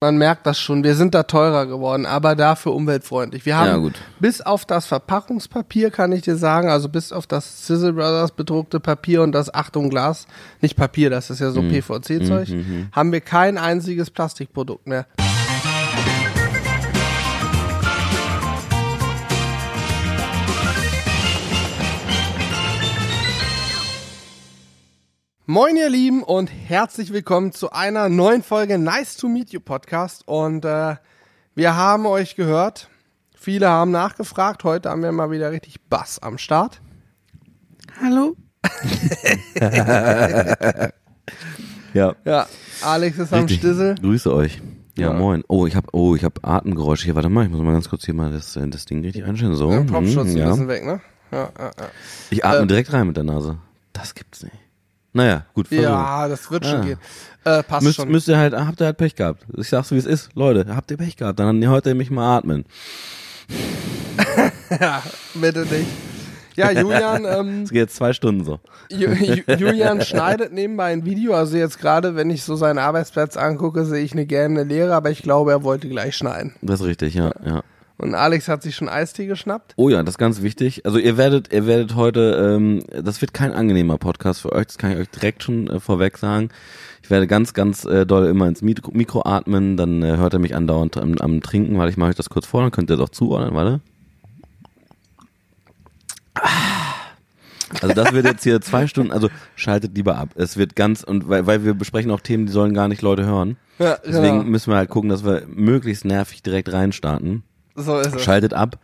Man merkt das schon, wir sind da teurer geworden, aber dafür umweltfreundlich. Wir haben Ja, gut. bis auf das Verpackungspapier, kann ich dir sagen, also bis auf das Sizzle Brothers bedruckte Papier und das Achtung Glas, nicht Papier, das ist ja Mhm. so PVC-Zeug, haben wir kein einziges Plastikprodukt mehr. Moin ihr Lieben und herzlich willkommen zu einer neuen Folge Nice to Meet You Podcast und äh, wir haben euch gehört, viele haben nachgefragt, heute haben wir mal wieder richtig Bass am Start. Hallo? Ja. Ja, Alex ist am Richtig. Stissel. Grüße euch. Ja, Ja. moin. Oh, ich habe oh, ich habe Atemgeräusche hier. Warte mal, ich muss mal ganz kurz hier mal das, äh, das Ding richtig einstellen. So. Der Popschutz hm, ein ja. bisschen weg, ne? Ja, ja, ja. Ich atme Ähm, direkt rein mit der Nase. Das gibt's nicht. Naja, gut. versuchen. ja das wird schon Ah. gehen. Äh, passt Müsst, schon. müsst ihr halt, habt ihr halt Pech gehabt. Ich sag's wie es ist. Leute, habt ihr Pech gehabt. Dann hört ihr mich mal atmen. ja, bitte nicht. Ja, Julian, ähm, Es geht jetzt zwei Stunden so. Ju Ju Julian schneidet nebenbei ein Video. Also jetzt gerade, wenn ich so seinen Arbeitsplatz angucke, sehe ich eine gähnende Leere, aber ich glaube, er wollte gleich schneiden. Das ist richtig, ja, ja. Und Alex hat sich schon Eistee geschnappt. Oh ja, das ist ganz wichtig. Also ihr werdet, ihr werdet heute, ähm, das wird kein angenehmer Podcast für euch, das kann ich euch direkt schon äh, vorweg sagen. Ich werde ganz, ganz äh, doll immer ins Mikro, Mikro atmen, dann äh, hört ihr mich andauernd am, am Trinken, weil ich mache euch das kurz vor, dann könnt ihr das auch zuordnen, warte. Ah. Also das wird jetzt hier zwei Stunden, also schaltet lieber ab. Es wird ganz, und weil, weil wir besprechen auch Themen, die sollen gar nicht Leute hören. Ja, Deswegen genau. müssen wir halt gucken, dass wir möglichst nervig direkt reinstarten. So ist es. Schaltet ab.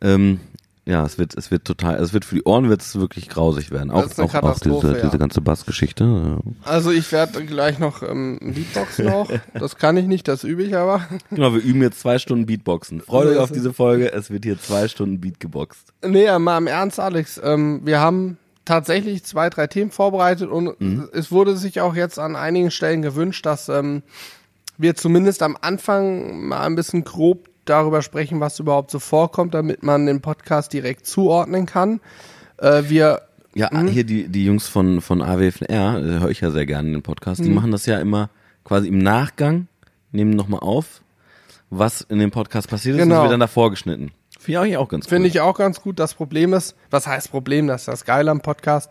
Ähm, ja, es wird, es wird total, es wird für die Ohren wird es wirklich grausig werden. Auch, auch, auch diese, ja. diese ganze Bassgeschichte. Also ich werde gleich noch ähm, Beatboxen auch. Das kann ich nicht, das übe ich aber. Genau, wir üben jetzt zwei Stunden Beatboxen. Freut euch auf es. diese Folge. Es wird hier zwei Stunden Beat geboxt. Nee, mal im Ernst, Alex. Ähm, wir haben tatsächlich zwei, drei Themen vorbereitet und Mhm. es wurde sich auch jetzt an einigen Stellen gewünscht, dass ähm, wir zumindest am Anfang mal ein bisschen grob darüber sprechen, was überhaupt so vorkommt, damit man den Podcast direkt zuordnen kann. Äh, wir Ja, hier die, die Jungs von, von AWFNR, äh, höre ich ja sehr gerne in den Podcast, die machen das ja immer quasi im Nachgang, nehmen nochmal auf, was in dem Podcast passiert ist und Genau. das wird dann davor geschnitten. Finde ich auch ganz Finde cool. ich auch ganz gut. Das Problem ist, was heißt Problem? Das ist das Geile am Podcast.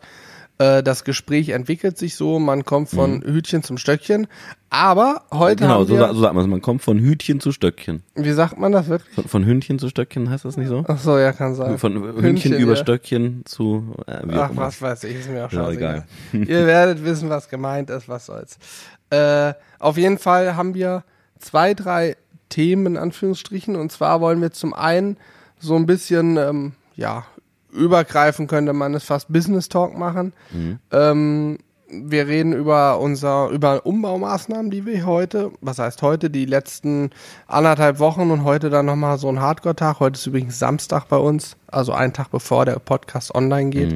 Äh, das Gespräch entwickelt sich so, man kommt von Hütchen zum Stöckchen. Aber heute Mhm. Genau, haben so, wir, sa- so sagt man es. Man kommt von Hütchen zu Stöckchen. wie sagt man das wirklich? Von, von Hündchen zu Stöckchen heißt das nicht so? Ach so, ja, kann sein. Von Hündchen, über ja. Stöckchen zu äh, Ach, was weiß ich, ist mir auch Ja, scheißegal. Ihr werdet wissen, was gemeint ist, was soll's. Äh, auf jeden Fall haben wir zwei, drei Themen in Anführungsstrichen. Und zwar wollen wir zum einen so ein bisschen, ähm, ja, übergreifen könnte man es fast Business Talk machen. Ähm, wir reden über unser, über Umbaumaßnahmen, die wir heute, was heißt heute, die letzten anderthalb Wochen und heute dann nochmal so ein Hardcore-Tag. Heute ist übrigens Samstag bei uns, also ein Tag bevor der Podcast online geht.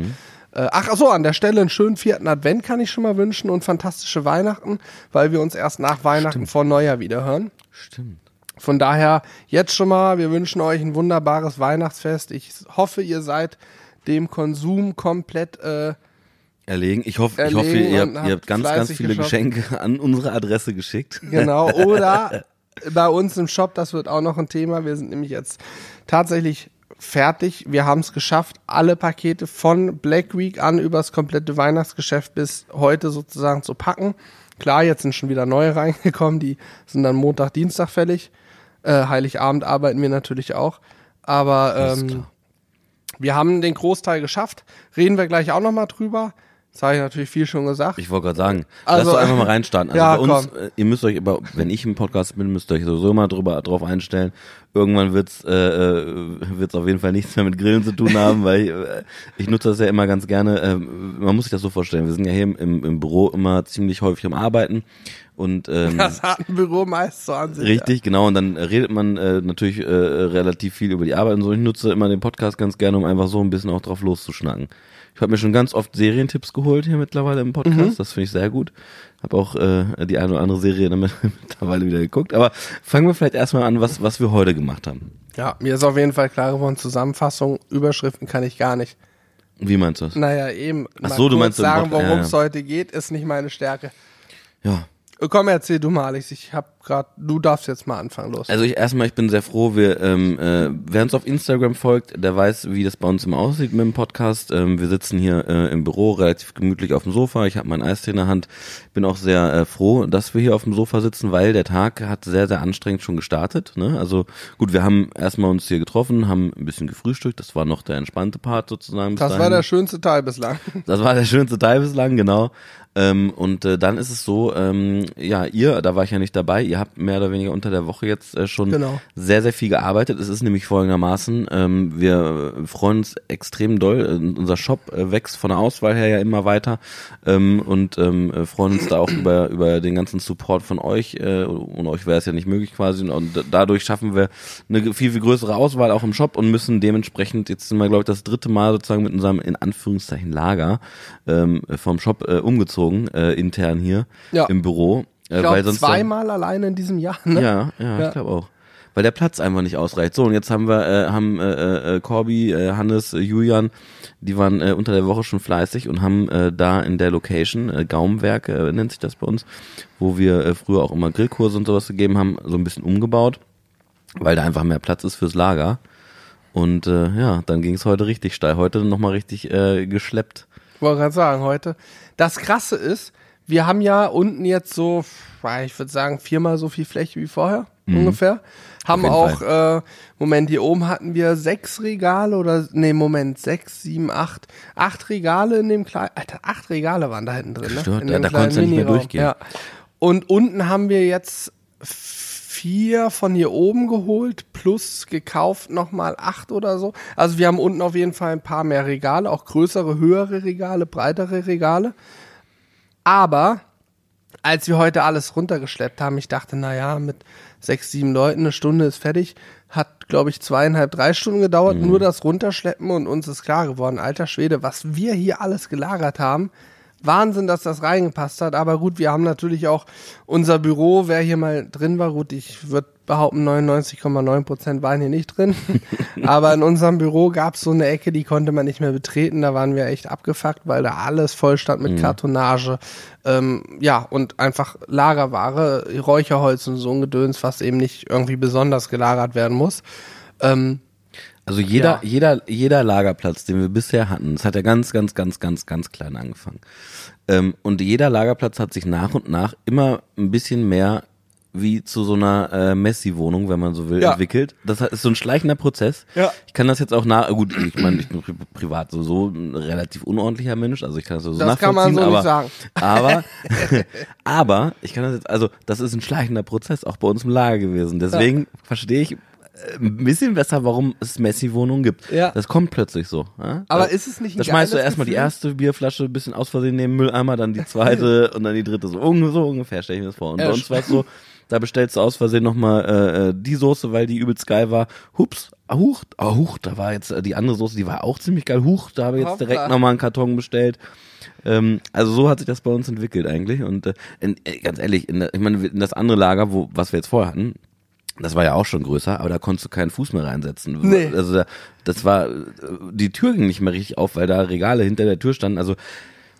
Äh, ach so, an der Stelle einen schönen vierten Advent kann ich schon mal wünschen und fantastische Weihnachten, weil wir uns erst nach Weihnachten vor Neujahr wieder hören. Stimmt. Von daher jetzt schon mal, wir wünschen euch ein wunderbares Weihnachtsfest. Ich hoffe, ihr seid dem Konsum komplett äh, Erlegen. Ich hoffe, ich Erlegen hoffe, ihr habt, ihr habt ganz, ganz viele geshoppt. Geschenke an unsere Adresse geschickt. Genau, oder bei uns im Shop, das wird auch noch ein Thema. Wir sind nämlich jetzt tatsächlich fertig. Wir haben es geschafft, alle Pakete von Black Week an über das komplette Weihnachtsgeschäft bis heute sozusagen zu packen. Klar, jetzt sind schon wieder neue reingekommen, die sind dann Montag, Dienstag fällig. Äh, Heiligabend arbeiten wir natürlich auch. Aber ähm, wir haben den Großteil geschafft. Reden wir gleich auch nochmal drüber. Das habe ich natürlich viel schon gesagt. Ich wollte gerade sagen, Also, lasst doch einfach mal reinstarten. Also ja, bei uns, äh, ihr müsst euch, aber wenn ich im Podcast bin, müsst ihr euch sowieso mal drüber, drauf einstellen. Irgendwann wird's, äh, äh, wird's auf jeden Fall nichts mehr mit Grillen zu tun haben, weil ich, äh, ich nutze das ja immer ganz gerne. Ähm, man muss sich das so vorstellen. Wir sind ja hier im, im, Büro immer ziemlich häufig am Arbeiten und ähm, Das hat ein Büro meist so an sich. Richtig, genau. Und dann redet man äh, natürlich äh, relativ viel über die Arbeit und so. Ich nutze immer den Podcast ganz gerne, um einfach so ein bisschen auch drauf loszuschnacken. Ich habe mir schon ganz oft Serientipps geholt hier mittlerweile im Podcast. Mhm. Das finde ich sehr gut. Habe auch äh, die eine oder andere Serie damit mittlerweile wieder geguckt. Aber fangen wir vielleicht erstmal an, was, was wir heute gemacht haben. Ja. ja, mir ist auf jeden Fall klar geworden, Zusammenfassung, Überschriften kann ich gar nicht. Wie meinst du das? Naja, eben. Ach so, du meinst sagen, ja, worum es ja. heute geht, ist nicht meine Stärke. Ja. Komm, erzähl du mal, Alex. Ich habe gerade, du darfst jetzt mal anfangen, los. Also ich erstmal, ich bin sehr froh, wir, ähm, äh, wer uns auf Instagram folgt, der weiß, wie das bei uns immer aussieht mit dem Podcast. Ähm, wir sitzen hier äh, im Büro relativ gemütlich auf dem Sofa. Ich habe meinen Eistee in der Hand. Bin auch sehr äh, froh, dass wir hier auf dem Sofa sitzen, weil der Tag hat sehr, sehr anstrengend schon gestartet. Ne? Also gut, wir haben erstmal uns hier getroffen, haben ein bisschen gefrühstückt. Das war noch der entspannte Part sozusagen. das war dahin. der schönste Teil bislang. Das war der schönste Teil bislang, genau. Ähm, und äh, dann ist es so, ähm, ja, ihr, da war ich ja nicht dabei, ihr habt mehr oder weniger unter der Woche jetzt äh, schon Genau. sehr, sehr viel gearbeitet. Es ist nämlich folgendermaßen, ähm, wir äh, freuen uns extrem doll. Äh, Unser Shop äh, wächst von der Auswahl her ja immer weiter ähm, und ähm, äh, freuen uns da auch über, über den ganzen Support von euch. Äh, und euch wäre es ja nicht möglich quasi. Und dadurch schaffen wir eine viel, viel größere Auswahl auch im Shop und müssen dementsprechend, jetzt sind wir, glaube ich, das dritte Mal sozusagen mit unserem in Anführungszeichen Lager ähm, vom Shop äh, umgezogen, äh, intern hier Ja. im Büro. Äh, Ich glaube, weil sonst dann- zweimal alleine in diesem Jahr, ne? ja, ja, Ja. ich glaube auch. Weil der Platz einfach nicht ausreicht. So, und jetzt haben wir, äh, haben äh, äh, Corby, äh, Hannes, äh, Julian, die waren äh, unter der Woche schon fleißig und haben äh, da in der Location, äh, Gaumwerk äh, nennt sich das bei uns, wo wir äh, früher auch immer Grillkurse und sowas gegeben haben, so ein bisschen umgebaut, weil da einfach mehr Platz ist fürs Lager. Und äh, ja, dann ging es heute richtig steil. Heute nochmal richtig äh, geschleppt. Wollte gerade sagen, heute. Das Krasse ist, wir haben ja unten jetzt so, ich würde sagen, viermal so viel Fläche wie vorher, ungefähr. Haben Mhm. Auf jeden auch, äh, Moment, hier oben hatten wir sechs Regale oder, nee, Moment, sechs, sieben, acht, acht Regale in dem kleinen, Alter, acht Regale waren da hinten drin, ne? Stört, in da- dem da kleinen konntest du nicht mehr durchgehen. Ja. Und unten haben wir jetzt vier von hier oben geholt, plus gekauft nochmal acht oder so. Also wir haben unten auf jeden Fall ein paar mehr Regale, auch größere, höhere Regale, breitere Regale. Aber als wir heute alles runtergeschleppt haben, ich dachte, na ja, mit sechs, sieben Leuten, eine Stunde ist fertig. Hat, glaube ich, zweieinhalb, drei Stunden gedauert, nur das Runterschleppen und uns ist klar geworden, alter Schwede, was wir hier alles gelagert haben. Wahnsinn, dass das reingepasst hat. Aber gut, wir haben natürlich auch unser Büro, wer hier mal drin war, gut, ich würde behaupten, 99,9 Prozent waren hier nicht drin. Aber in unserem Büro gab es so eine Ecke, die konnte man nicht mehr betreten. Da waren wir echt abgefuckt, weil da alles voll stand mit Kartonage. Ähm, ja, und einfach Lagerware, Räucherholz und so ein Gedöns, was eben nicht irgendwie besonders gelagert werden muss. Ähm, Also jeder, Ja. jeder, jeder Lagerplatz, den wir bisher hatten, das hat ja ganz, ganz, ganz, ganz, ganz klein angefangen. Ähm, und jeder Lagerplatz hat sich nach und nach immer ein bisschen mehr wie zu so einer äh, Messi-Wohnung, wenn man so will, Ja. entwickelt. Das ist so ein schleichender Prozess. Ja. Ich kann das jetzt auch nach, gut, ich meine, ich bin pri privat so, so ein relativ unordentlicher Mensch, also ich kann das so Das kann man nachvollziehen, so aber, nicht sagen. aber, aber ich kann das jetzt, also das ist ein schleichender Prozess, auch bei uns im Lager gewesen. Deswegen verstehe ich ein bisschen besser, warum es Messi-Wohnungen gibt. Ja. Das kommt plötzlich so. Ja? Aber da, ist es nicht ein Da schmeißt du erstmal die erste Bierflasche ein bisschen aus Versehen neben den Mülleimer, dann die zweite und dann die dritte. So, so ungefähr stelle ich mir das vor. Und uns war es so, da bestellst du aus Versehen nochmal äh, äh, die Soße, weil die übelst geil war. Hups, ah, huch, ah, huch, da war jetzt äh, die andere Soße, die war auch ziemlich geil. Huch, da habe ich jetzt direkt nochmal einen Karton bestellt. Ähm, also so hat sich das bei uns entwickelt eigentlich. Und äh, in, äh, ganz ehrlich, in, ich meine, in das andere Lager, wo was wir jetzt vorher hatten, das war ja auch schon größer, aber da konntest du keinen Fuß mehr reinsetzen. Nee. Also da, das war, äh, die Tür ging nicht mehr richtig auf, weil da Regale hinter der Tür standen. Also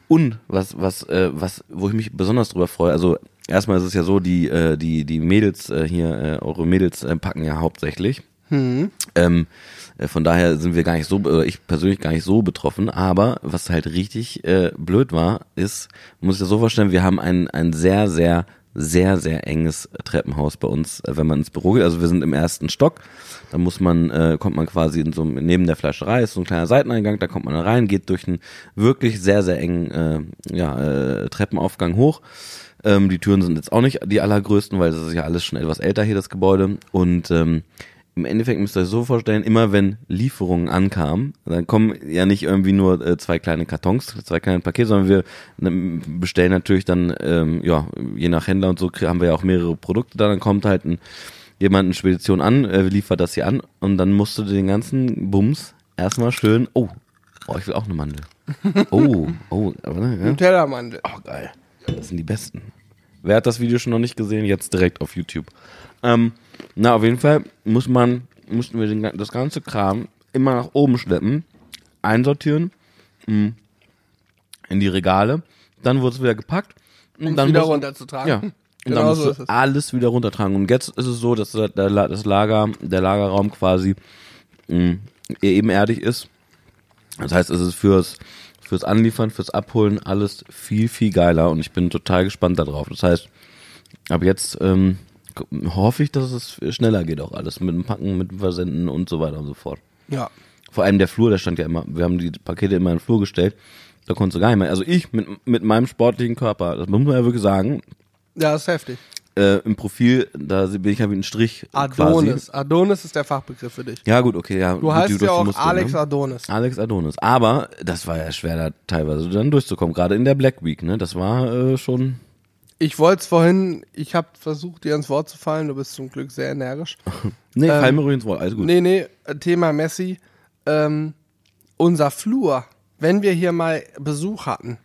und was, was, äh, was, wo ich mich besonders drüber freue, also erstmal ist es ja so, die, äh, die, die Mädels äh, hier, äh, eure Mädels äh, packen ja hauptsächlich. Ähm, äh, von daher sind wir gar nicht so, oder ich persönlich gar nicht so betroffen, aber was halt richtig äh, blöd war, ist, muss sich das so vorstellen, wir haben ein, ein sehr, sehr, sehr, sehr enges Treppenhaus bei uns, äh, wenn man ins Büro geht. Also wir sind im ersten Stock, da muss man, äh, kommt man quasi in so einem, neben der Fleischerei, ist so ein kleiner Seiteneingang, da kommt man rein, geht durch einen wirklich sehr, sehr engen äh, ja, äh, Treppenaufgang hoch. Ähm, die Türen sind jetzt auch nicht die allergrößten, weil das ist ja alles schon etwas älter hier, das Gebäude. Und ähm, im Endeffekt müsst ihr euch so vorstellen, immer wenn Lieferungen ankamen, dann kommen ja nicht irgendwie nur äh, zwei kleine Kartons, zwei kleine Pakete, sondern wir bestellen natürlich dann, ähm, ja, je nach Händler und so haben wir ja auch mehrere Produkte da, dann kommt halt ein, jemand eine Spedition an, äh, liefert das hier an und dann musst du den ganzen Bums erstmal schön, oh, oh, ich will auch eine Mandel. Oh, oh, aber, ne, ja. Ein Tellermandel. Oh, geil. Das sind die besten. Wer hat das Video schon noch nicht gesehen? Jetzt direkt auf YouTube. Ähm, na, auf jeden Fall muss man, mussten wir den, das ganze Kram immer nach oben schleppen, einsortieren, mh, in die Regale, dann wurde es wieder gepackt und Um dann wieder muss- runterzutragen. Ja. Und Genau dann so musst ist du es. alles wieder runtertragen. Und jetzt ist es so, dass der, das Lager, der Lagerraum quasi mh, ebenerdig ist. Das heißt, es ist fürs, fürs Anliefern, fürs Abholen alles viel, viel geiler und ich bin total gespannt darauf. Das heißt, ab jetzt ähm, hoffe ich, dass es schneller geht auch alles mit dem Packen, mit dem Versenden und so weiter und so fort. Ja. Vor allem der Flur, der stand ja immer, wir haben die Pakete immer in den Flur gestellt, da konntest du gar nicht mehr. Also ich mit, mit meinem sportlichen Körper, das muss man ja wirklich sagen, Ja, ist heftig. äh, im Profil, da bin ich ja wie ein Strich Adonis. quasi. Adonis ist der Fachbegriff für dich. Ja gut, okay, ja. Du heißt ja auch Muskeln, Alex ne? Adonis. Alex Adonis. Aber das war ja schwer, da teilweise dann durchzukommen, gerade in der Black Week, ne? Das war äh, schon. Ich wollte es vorhin, ich habe versucht, dir ins Wort zu fallen. Du bist zum Glück sehr energisch. Nee, Ähm, fall mir ruhig ins Wort, alles gut. Nee, nee, Thema Messi. Ähm, unser Flur, wenn wir hier mal Besuch hatten,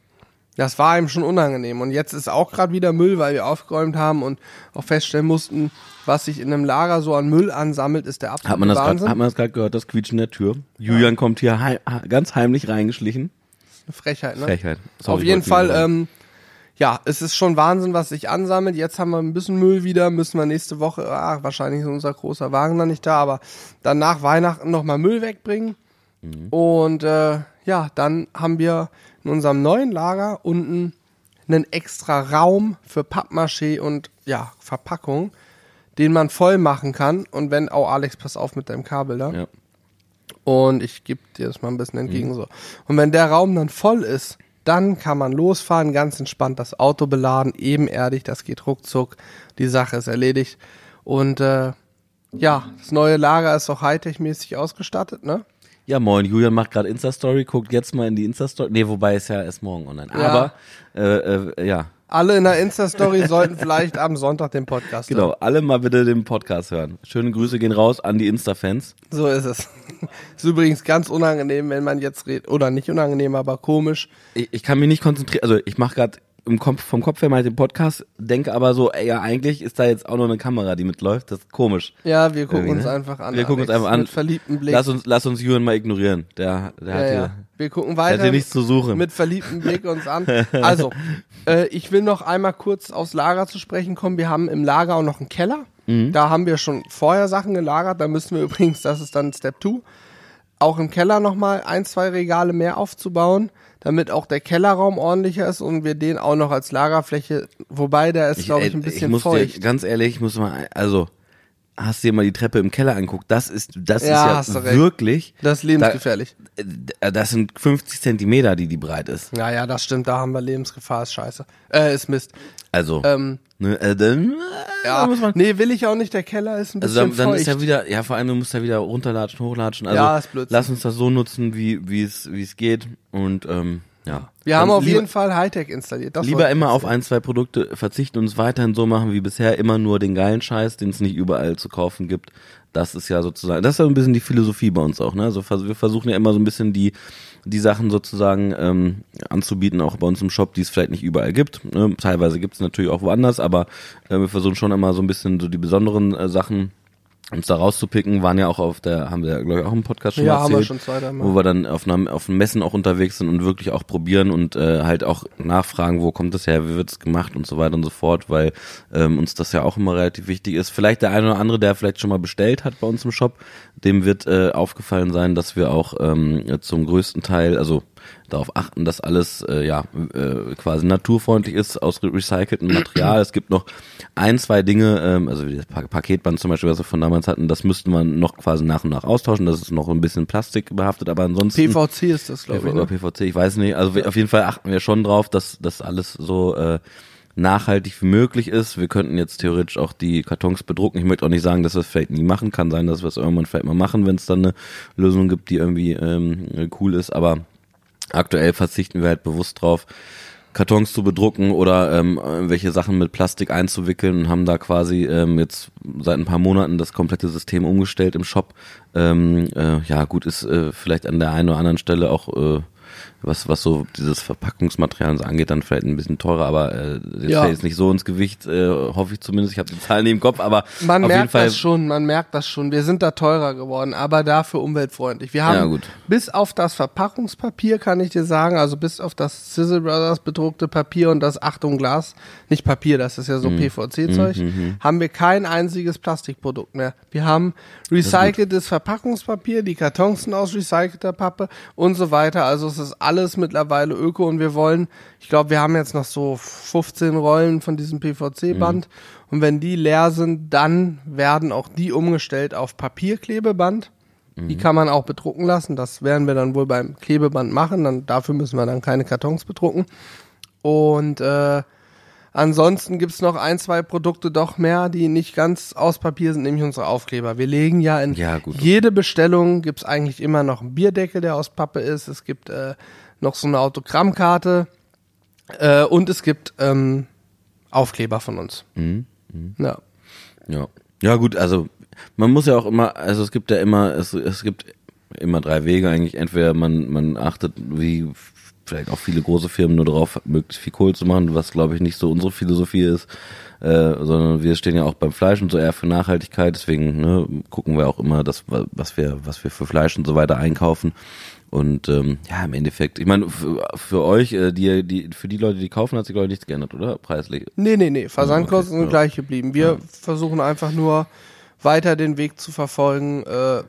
das war ihm schon unangenehm. Und jetzt ist auch gerade wieder Müll, weil wir aufgeräumt haben und auch feststellen mussten, was sich in einem Lager so an Müll ansammelt, ist der absolute Hat man das Wahnsinn. gerade, hat man das gerade gehört, das Quietschen der Tür? Julian kommt hier hei ganz heimlich reingeschlichen. Eine Frechheit, ne? Frechheit. Sorry, Auf jeden Fall, ähm, ja, es ist schon Wahnsinn, was sich ansammelt. Jetzt haben wir ein bisschen Müll wieder, müssen wir nächste Woche, ah, wahrscheinlich ist unser großer Wagen noch nicht da, aber dann nach Weihnachten nochmal Müll wegbringen. Mhm. Und äh, ja, dann haben wir in unserem neuen Lager unten einen extra Raum für Pappmaché und ja, Verpackung, den man voll machen kann. Und wenn, oh Alex, pass auf mit deinem Kabel da. Ja. Und ich gebe dir das mal ein bisschen entgegen so. Und wenn der Raum dann voll ist, dann kann man losfahren, ganz entspannt das Auto beladen, ebenerdig, das geht ruckzuck, die Sache ist erledigt. Und äh, ja, das neue Lager ist auch Hightech-mäßig ausgestattet, ne? Ja, moin, Julian macht gerade Insta-Story, guckt jetzt mal in die Insta-Story. Nee, wobei ist ja erst morgen online. Ja. Aber, äh, äh, ja, Alle in der Insta-Story sollten vielleicht am Sonntag den Podcast genau. Alle mal bitte den Podcast hören. Schöne Grüße gehen raus an die Insta-Fans. hören. So ist es. ist übrigens ganz unangenehm, wenn man jetzt redet, oder nicht unangenehm, aber komisch. Ich, ich kann mich nicht konzentrieren, also ich mache gerade im Kopf, vom Kopf her mal den Podcast, denke aber so, ey, ja, eigentlich ist da jetzt auch noch eine Kamera, die mitläuft. Das ist komisch. Ja, wir gucken uns ne? einfach an. Wir gucken uns Alex, einfach an. Mit verliebtem Blick. Lass uns, lass uns Julian mal ignorieren. Der, der hat ja, hier, ja. Wir gucken hat weiter. hier nichts zu suchen. mit verliebtem Blick uns an. Also, äh, ich will noch einmal kurz aufs Lager zu sprechen kommen. Wir haben im Lager auch noch einen Keller. Mhm. Da haben wir schon vorher Sachen gelagert. Da müssen wir übrigens, das ist dann Step 2, auch im Keller nochmal ein, zwei Regale mehr aufzubauen, damit auch der Kellerraum ordentlicher ist und wir den auch noch als Lagerfläche, wobei der ist, glaube ich, ein bisschen muss feucht. Dir, ganz ehrlich, ich muss mal, also, hast du dir mal die Treppe im Keller anguckt? Das ist, das Ja, hast ist du ja recht. wirklich, das ist lebensgefährlich. äh, das sind 50 Zentimeter, die die breit ist. Ja, ja, das stimmt, da haben wir Lebensgefahr, ist scheiße. Äh, ist Mist. Also, Ähm, ne, äh, dann, äh, ja, da muss man, nee, will ich auch nicht, der Keller ist ein also bisschen dann, dann feucht. ist ja wieder, ja, vor allem, du musst ja wieder runterlatschen, hochlatschen. Also, Ja, ist Blödsinn. lass uns das so nutzen, wie, wie es, wie es geht und, ähm, ja. Wir haben auf lieber, jeden Fall Hightech installiert. Das Lieber immer auf ein, zwei Produkte verzichten und es weiterhin so machen wie bisher, immer nur den geilen Scheiß, den es nicht überall zu kaufen gibt. Das ist ja sozusagen, das ist ja ein bisschen die Philosophie bei uns auch, ne? Also wir versuchen ja immer so ein bisschen die, die Sachen sozusagen ähm, anzubieten, auch bei uns im Shop, die es vielleicht nicht überall gibt. Ne? Teilweise gibt es natürlich auch woanders, aber äh, wir versuchen schon immer so ein bisschen so die besonderen äh, Sachen uns da rauszupicken, waren ja auch auf der, haben wir glaube ich auch im Podcast schon Ja, mal haben wir erzählt, schon zwei, wo wir dann auf, einer, auf Messen auch unterwegs sind und wirklich auch probieren und äh, halt auch nachfragen, wo kommt das her, wie wird's gemacht und so weiter und so fort, weil ähm, uns das ja auch immer relativ wichtig ist. Vielleicht der eine oder andere, der vielleicht schon mal bestellt hat bei uns im Shop, dem wird äh, aufgefallen sein, dass wir auch ähm, zum größten Teil, also darauf achten, dass alles äh, ja äh, quasi naturfreundlich ist, aus re- recyceltem Material. es gibt noch ein, zwei Dinge, ähm, also wie das pa Paketband zum Beispiel, was wir von damals hatten, das müssten wir noch quasi nach und nach austauschen. Das ist noch ein bisschen Plastik behaftet, aber ansonsten PVC ist das, glaube ich. oder Ne? PVC, ich weiß nicht. Also auf jeden Fall achten wir schon drauf, dass das alles so äh, nachhaltig wie möglich ist. Wir könnten jetzt theoretisch auch die Kartons bedrucken. Ich möchte auch nicht sagen, dass wir es vielleicht nie machen. Kann sein, dass wir es irgendwann vielleicht mal machen, wenn es dann eine Lösung gibt, die irgendwie ähm, cool ist. Aber aktuell verzichten wir halt bewusst drauf, Kartons zu bedrucken oder ähm, welche Sachen mit Plastik einzuwickeln und haben da quasi ähm, jetzt seit ein paar Monaten das komplette System umgestellt im Shop. Ähm, äh, ja, gut, ist äh, vielleicht an der einen oder anderen Stelle auch äh, was, was so dieses Verpackungsmaterial so angeht, dann vielleicht ein bisschen teurer, aber äh, das Ja. fällt jetzt nicht so ins Gewicht, äh, hoffe ich zumindest. Ich habe die Zahlen nicht im Kopf, aber Man auf jeden merkt Fall. das schon, man merkt das schon. Wir sind da teurer geworden, aber dafür umweltfreundlich. Wir haben Ja, gut. bis auf das Verpackungspapier, kann ich dir sagen, also bis auf das Sizzle Brothers bedruckte Papier und das Achtung Glas, nicht Papier, das ist ja Mhm. so PVC-Zeug, haben wir kein einziges Plastikprodukt mehr. Wir haben recyceltes Verpackungspapier, die Kartons sind aus recycelter Pappe und so weiter. Also es ist alles mittlerweile öko und wir wollen, ich glaube, wir haben jetzt noch so 15 Rollen von diesem PVC-Band und wenn die leer sind, dann werden auch die umgestellt auf Papierklebeband. Die kann man auch bedrucken lassen. Das werden wir dann wohl beim Klebeband machen. Dann, dafür müssen wir dann keine Kartons bedrucken. Und äh, ansonsten gibt's noch ein, zwei Produkte doch mehr, die nicht ganz aus Papier sind, nämlich unsere Aufkleber. Wir legen ja in Ja, jede Bestellung gibt's eigentlich immer noch einen Bierdeckel, der aus Pappe ist. Es gibt äh, noch so eine Autogrammkarte äh, und es gibt ähm, Aufkleber von uns. Mhm. Ja. Ja. Ja, gut, also man muss ja auch immer, also es gibt ja immer, es, es gibt immer drei Wege eigentlich. Entweder man, man achtet, wie vielleicht auch viele große Firmen nur darauf, möglichst viel Kohle zu machen, was glaube ich nicht so unsere Philosophie ist, äh, sondern wir stehen ja auch beim Fleisch und so eher für Nachhaltigkeit, deswegen ne, gucken wir auch immer, das, was wir, was wir für Fleisch und so weiter einkaufen. Und ähm, ja, im Endeffekt, ich meine, für, für euch, äh, die, die, für die Leute, die kaufen, hat sich glaube ich nichts geändert, oder? Preislich. Nee, nee, nee. Versandkosten Okay, sind ja. gleich geblieben. Wir versuchen einfach nur weiter den Weg zu verfolgen, äh,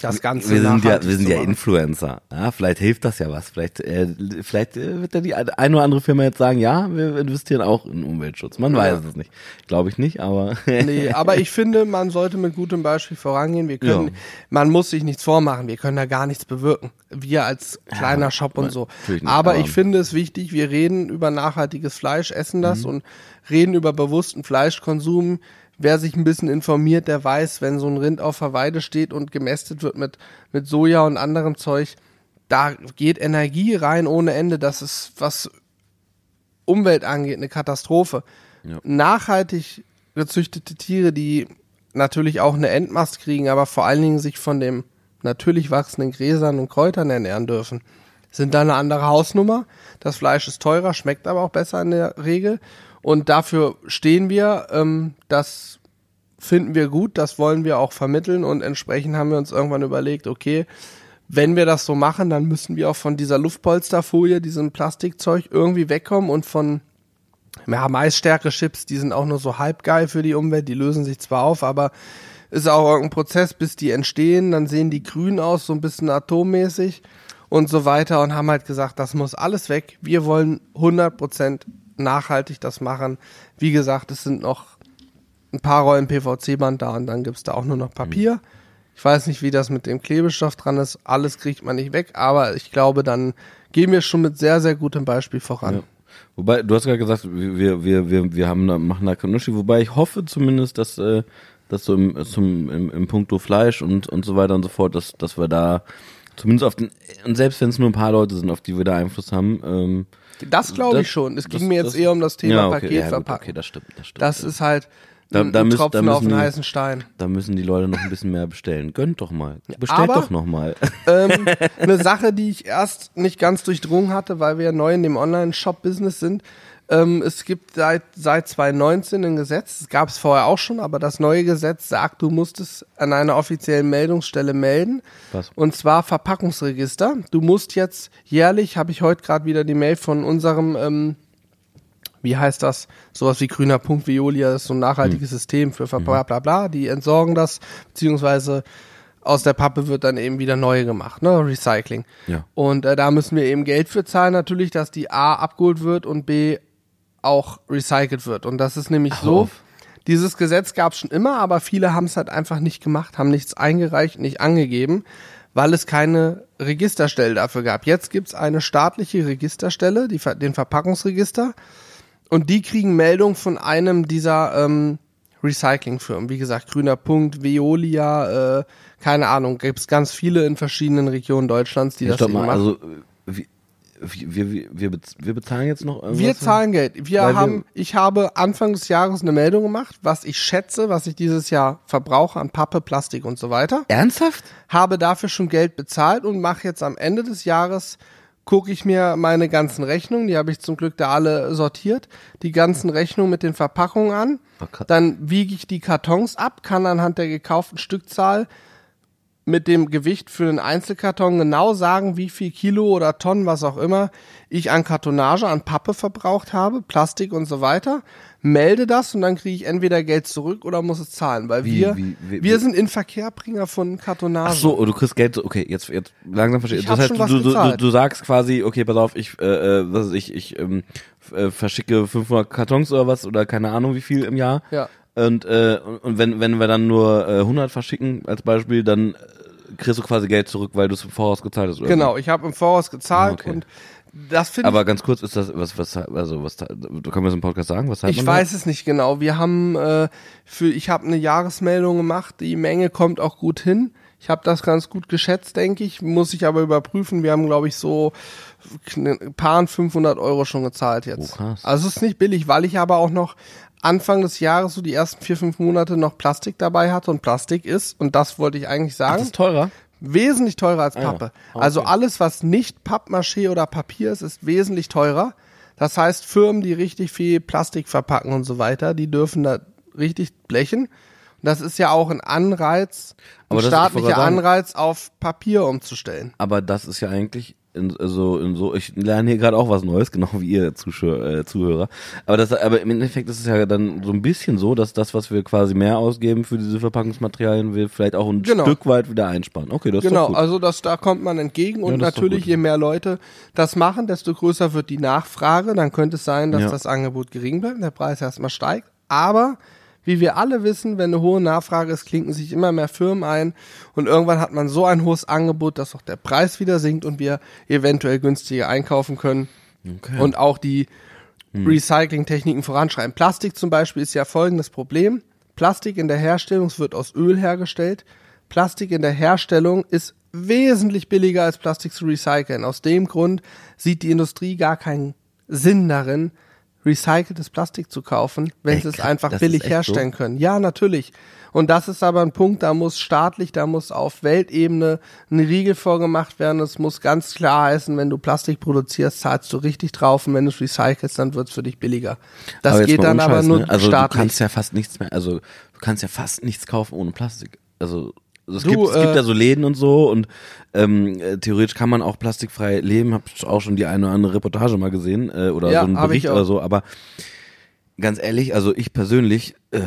das Ganze wir sind ja, wir sind ja. Influencer. Ja, vielleicht hilft das ja was. Vielleicht, äh, vielleicht äh, wird ja die eine oder andere Firma jetzt sagen, ja, wir investieren auch in Umweltschutz. Man weiß es nicht. Glaube ich nicht, aber Nee, aber ich finde, man sollte mit gutem Beispiel vorangehen. Wir können, Ja. man muss sich nichts vormachen. Wir können da gar nichts bewirken. Wir als kleiner Shop und so. nicht, aber aber- ich finde es wichtig, wir reden über nachhaltiges Fleisch, essen das und reden über bewussten Fleischkonsum. Wer sich ein bisschen informiert, der weiß, wenn so ein Rind auf der Weide steht und gemästet wird mit, mit Soja und anderem Zeug, da geht Energie rein ohne Ende. Das ist, was Umwelt angeht, eine Katastrophe. Ja. Nachhaltig gezüchtete Tiere, die natürlich auch eine Endmast kriegen, aber vor allen Dingen sich von dem natürlich wachsenden Gräsern und Kräutern ernähren dürfen, sind da eine andere Hausnummer. Das Fleisch ist teurer, schmeckt aber auch besser in der Regel. Und dafür stehen wir. Ähm, das finden wir gut, das wollen wir auch vermitteln und entsprechend haben wir uns irgendwann überlegt, okay, wenn wir das so machen, dann müssen wir auch von dieser Luftpolsterfolie, diesem Plastikzeug irgendwie wegkommen und von ja, Maisstärke-Chips, die sind auch nur so halb geil für die Umwelt, die lösen sich zwar auf, aber ist auch irgendein Prozess, bis die entstehen, dann sehen die grün aus, so ein bisschen atommäßig und so weiter und haben halt gesagt, das muss alles weg. Wir wollen 100% nachhaltig das machen. Wie gesagt, es sind noch ein paar Rollen PVC-Band da und dann gibt's da auch nur noch Papier. Ich weiß nicht, wie das mit dem Klebestoff dran ist. Alles kriegt man nicht weg, aber ich glaube, dann gehen wir schon mit sehr, sehr gutem Beispiel voran. Ja. Wobei, du hast gerade gesagt, wir, wir, wir, wir haben da, machen da Unterschied, wobei ich hoffe zumindest, dass, äh, dass so im, zum, im, im Punkto Fleisch und, und so weiter und so fort, dass, dass wir da zumindest auf den, und selbst wenn es nur ein paar Leute sind, auf die wir da Einfluss haben, ähm, Das glaube ich Das- schon. Es das- ging mir jetzt das- eher um das Thema ja, okay, Paket ja. Okay, das stimmt, das stimmt. Das ist halt Da- da ein müssen- da Tropfen auf müssen einen die- heißen Stein. Da müssen die Leute noch ein bisschen mehr bestellen. Gönnt doch mal. Bestellt aber- doch noch mal. ähm, eine Sache, die ich erst nicht ganz durchdrungen hatte, weil wir ja neu in dem Online-Shop-Business sind. Ähm, es gibt seit, seit 2019 ein Gesetz, es gab es vorher auch schon, aber das neue Gesetz sagt, du musst es an einer offiziellen Meldungsstelle melden. Was? Und zwar Verpackungsregister. Du musst jetzt jährlich, habe ich heute gerade wieder die Mail von unserem, ähm, wie heißt das, sowas wie grüner Punkt Violia, das ist so ein nachhaltiges System für Ver bla bla bla, die entsorgen das, beziehungsweise aus der Pappe wird dann eben wieder neu gemacht, ne, Recycling. Ja. Und äh, da müssen wir eben Geld für zahlen natürlich, dass die A abgeholt wird und B auch recycelt wird. Und das ist nämlich so, auf. dieses Gesetz gab es schon immer, aber viele haben es halt einfach nicht gemacht, haben nichts eingereicht, nicht angegeben, weil es keine Registerstelle dafür gab. Jetzt gibt's eine staatliche Registerstelle, die, den Verpackungsregister, und die kriegen Meldung von einem dieser ähm, Recyclingfirmen. Wie gesagt, Grüner Punkt, Veolia, äh, keine Ahnung, gibt's ganz viele in verschiedenen Regionen Deutschlands, die Ich das eben mal, machen. also wir, wir, wir, wir, bez- wir bezahlen jetzt noch irgendwas? Wir zahlen Geld. Wir Weil wir- haben, ich habe Anfang des Jahres eine Meldung gemacht, was ich schätze, was ich dieses Jahr verbrauche an Pappe, Plastik und so weiter. Ernsthaft? Habe dafür schon Geld bezahlt und mache jetzt am Ende des Jahres gucke ich mir meine ganzen Rechnungen, die habe ich zum Glück da alle sortiert, die ganzen Rechnungen mit den Verpackungen an. Okay. Dann wiege ich die Kartons ab, kann anhand der gekauften Stückzahl mit dem Gewicht für den Einzelkarton genau sagen, wie viel Kilo oder Tonnen, was auch immer, ich an Kartonage, an Pappe verbraucht habe, Plastik und so weiter. Melde das und dann kriege ich entweder Geld zurück oder muss es zahlen, weil Wie- wir, wie- wie- wir sind Inverkehrbringer von Kartonage. Ach so, oh, du kriegst Geld, okay, jetzt, jetzt langsam verstehe Ich Das heißt, schon du, was du, du, du sagst quasi, okay, pass auf, ich, äh, äh, was weiß ich, ich ähm, äh, verschicke 500 Kartons oder was oder keine Ahnung wie viel im Jahr. Ja. Und, äh, und- wenn, wenn wir dann nur äh, 100 verschicken als Beispiel, dann äh, kriegst du quasi Geld zurück, weil du es im Voraus gezahlt hast. Oder Genau, ich habe im Voraus gezahlt Ah, okay. und das finde ich Aber ganz kurz, ist das, was, was, also, was, du kannst mir das im Podcast sagen, was Ich man da? weiß es nicht genau. Wir haben äh, für ich habe eine Jahresmeldung gemacht. Die Menge kommt auch gut hin. Ich habe das ganz gut geschätzt, denke ich. Muss ich aber überprüfen. Wir haben, glaube ich, so ein paar 500 Euro schon gezahlt jetzt. Oh, krass. Also es ist nicht billig, weil ich aber auch noch Anfang des Jahres, so die ersten vier, fünf Monate noch Plastik dabei hatte und Plastik ist, und das wollte ich eigentlich Ach, sagen, das ist teurer? wesentlich teurer als Ah. Pappe. Okay. Also alles, was nicht Pappmaché oder Papier ist, ist wesentlich teurer. Das heißt, Firmen, die richtig viel Plastik verpacken und so weiter, die dürfen da richtig blechen. Und das ist ja auch ein Anreiz, ein staatlicher Anreiz auf Papier umzustellen. Aber das ist ja eigentlich in, so in so ich lerne hier gerade auch was Neues, genau wie ihr Zuschauer, äh, Zuhörer. Aber das aber im Endeffekt ist es ja dann so ein bisschen so, dass das was wir quasi mehr ausgeben für diese Verpackungsmaterialien wir vielleicht auch ein Genau. Stück weit wieder einsparen. Okay, das ist Genau, doch gut. also das, da kommt man entgegen und ist doch natürlich, je mehr Leute das machen, desto größer wird die Nachfrage. Dann könnte es sein, dass Ja. das Angebot gering bleibt, der Preis erstmal steigt. Aber wie wir alle wissen, wenn eine hohe Nachfrage ist, klinken sich immer mehr Firmen ein und irgendwann hat man so ein hohes Angebot, dass auch der Preis wieder sinkt und wir eventuell günstiger einkaufen können Okay. und auch die Recycling-Techniken voranschreiben. Plastik zum Beispiel ist ja folgendes Problem. Plastik in der Herstellung wird aus Öl hergestellt. Plastik in der Herstellung ist wesentlich billiger als Plastik zu recyceln. Aus dem Grund sieht die Industrie gar keinen Sinn darin, recyceltes Plastik zu kaufen, wenn Ey, sie es einfach billig herstellen können. Ja, natürlich. Und das ist aber ein Punkt, da muss staatlich, da muss auf Weltebene ein Riegel vorgemacht werden. Es muss ganz klar heißen, wenn du Plastik produzierst, zahlst du richtig drauf und wenn du es recycelst, dann wird es für dich billiger. Das geht dann aber nur ne? Also staatlich. du kannst ja fast nichts mehr, also du kannst ja fast nichts kaufen ohne Plastik. Also es, Du, gibt, es gibt äh, ja so Läden und so und ähm, äh, theoretisch kann man auch plastikfrei leben. Hab auch schon die eine oder andere Reportage mal gesehen äh, oder Ja, so einen Bericht oder so. Aber ganz ehrlich, also ich persönlich, äh,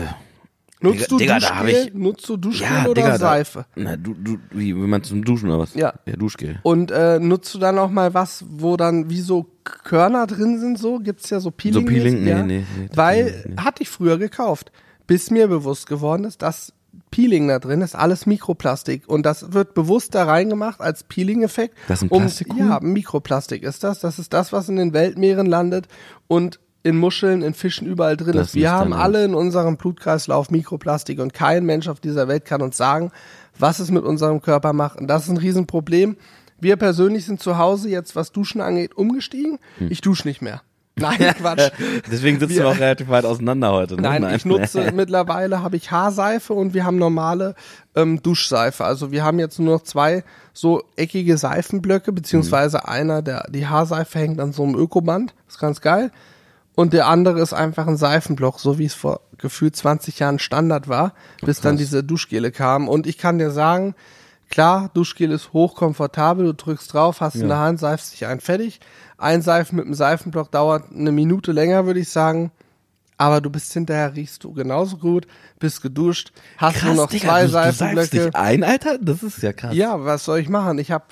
Nutzt du Digga, da Duschgel? ich- Nutzt du Duschgel ja, oder Digga, da- Seife? Na, du, du, wie, wenn man zum Duschen oder was? Ja. Ja, Duschgel. Und äh, nutzt du dann auch mal was, wo dann wie so Körner drin sind, so? Gibt's ja so Peeling? So Peeling? Nee, ja? nee, nee, Weil, tatsächlich hatte ich früher gekauft, bis mir bewusst geworden ist, dass Peeling da drin ist alles Mikroplastik und das wird bewusst da reingemacht als Peeling-Effekt. Das ist ein um, Plastikhuhn? Ja, Mikroplastik ist das. Das ist das, was in den Weltmeeren landet und in Muscheln, in Fischen überall drin Das ist. Wir haben alle in unserem Blutkreislauf Mikroplastik und kein Mensch auf dieser Welt kann uns sagen, was es mit unserem Körper macht. Und das ist ein Riesenproblem. Wir persönlich sind zu Hause jetzt, was Duschen angeht, umgestiegen. Hm. Ich dusche nicht mehr. Nein, Quatsch. Deswegen sitzen wir auch relativ weit auseinander heute. Ne? Nein, ich nutze mittlerweile habe ich Haarseife und wir haben normale ähm, Duschseife. Also wir haben jetzt nur noch zwei so eckige Seifenblöcke, beziehungsweise einer, der die Haarseife hängt an so einem Ökoband. ist ganz geil. Und der andere ist einfach ein Seifenblock, so wie es vor gefühlt 20 Jahren Standard war, bis dann diese Duschgele kamen. Und ich kann dir sagen, klar, Duschgel ist hochkomfortabel, du drückst drauf, hast in der Hand, seifst dich ein, fertig. Ein Seifen mit einem Seifenblock dauert eine Minute länger, würde ich sagen. Aber du bist hinterher, riechst du genauso gut, bist geduscht, hast nur noch zwei du, du Seifenblöcke. dich ein, Alter? Das ist ja krass. Ja, was soll ich machen? Ich habe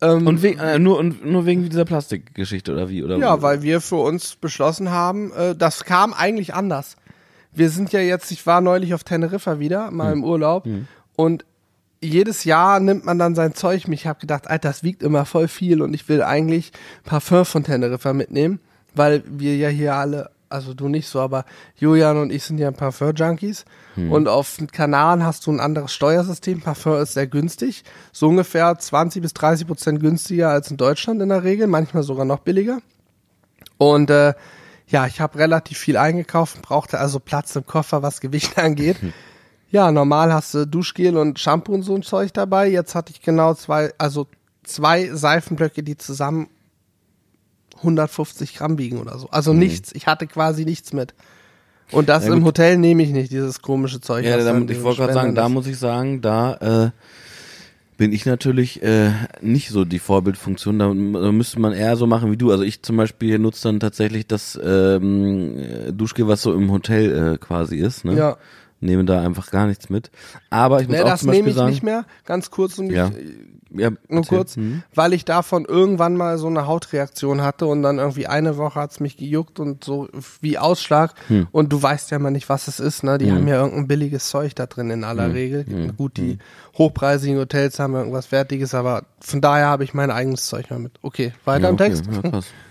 ähm, Und wegen, äh, nur, und nur wegen dieser Plastikgeschichte oder wie? Oder Ja, weil wir für uns beschlossen haben, äh, das kam eigentlich anders. Wir sind ja jetzt, ich war neulich auf Teneriffa wieder, mal im Urlaub und jedes Jahr nimmt man dann sein Zeug mit. Ich habe gedacht, Alter, das wiegt immer voll viel und ich will eigentlich Parfum von Teneriffa mitnehmen, weil wir ja hier alle, also du nicht so, aber Julian und ich sind ja Parfum-Junkies und auf den Kanaren hast du ein anderes Steuersystem. Parfum ist sehr günstig, so ungefähr 20 bis 30 Prozent günstiger als in Deutschland in der Regel, manchmal sogar noch billiger. Und äh, ja, ich habe relativ viel eingekauft, brauchte also Platz im Koffer, was Gewicht angeht. Ja, normal hast du Duschgel und Shampoo und so ein Zeug dabei. Jetzt hatte ich genau zwei, also zwei Seifenblöcke, die zusammen 150 Gramm wiegen oder so. Also Mhm. nichts. Ich hatte quasi nichts mit. Und das Ja, im. Hotel nehme ich nicht, dieses komische Zeug. Ja, da, ich wollte gerade sagen, da muss ich sagen, da äh, bin ich natürlich äh, nicht so die Vorbildfunktion. Da, da müsste man eher so machen wie du. Also ich zum Beispiel nutze dann tatsächlich das ähm, äh, Duschgel, was so im Hotel äh, quasi ist. Ne? Ja. Nehme da einfach gar nichts mit. Aber ich muss Nee, auch das zum Beispiel nehme ich sagen, nicht mehr. Ganz kurz und Ja. ich, ja, nur kurz, Mhm. weil ich davon irgendwann mal so eine Hautreaktion hatte und dann irgendwie eine Woche hat's mich gejuckt und so wie Ausschlag. Hm. Und du weißt ja mal nicht, was es ist. Ne? Die haben ja irgendein billiges Zeug da drin in aller Hm. Regel. Gut, die hochpreisigen Hotels haben irgendwas Fertiges, aber von daher habe ich mein eigenes Zeug mal mit. Okay, weiter Ja, im okay, Text. Ja.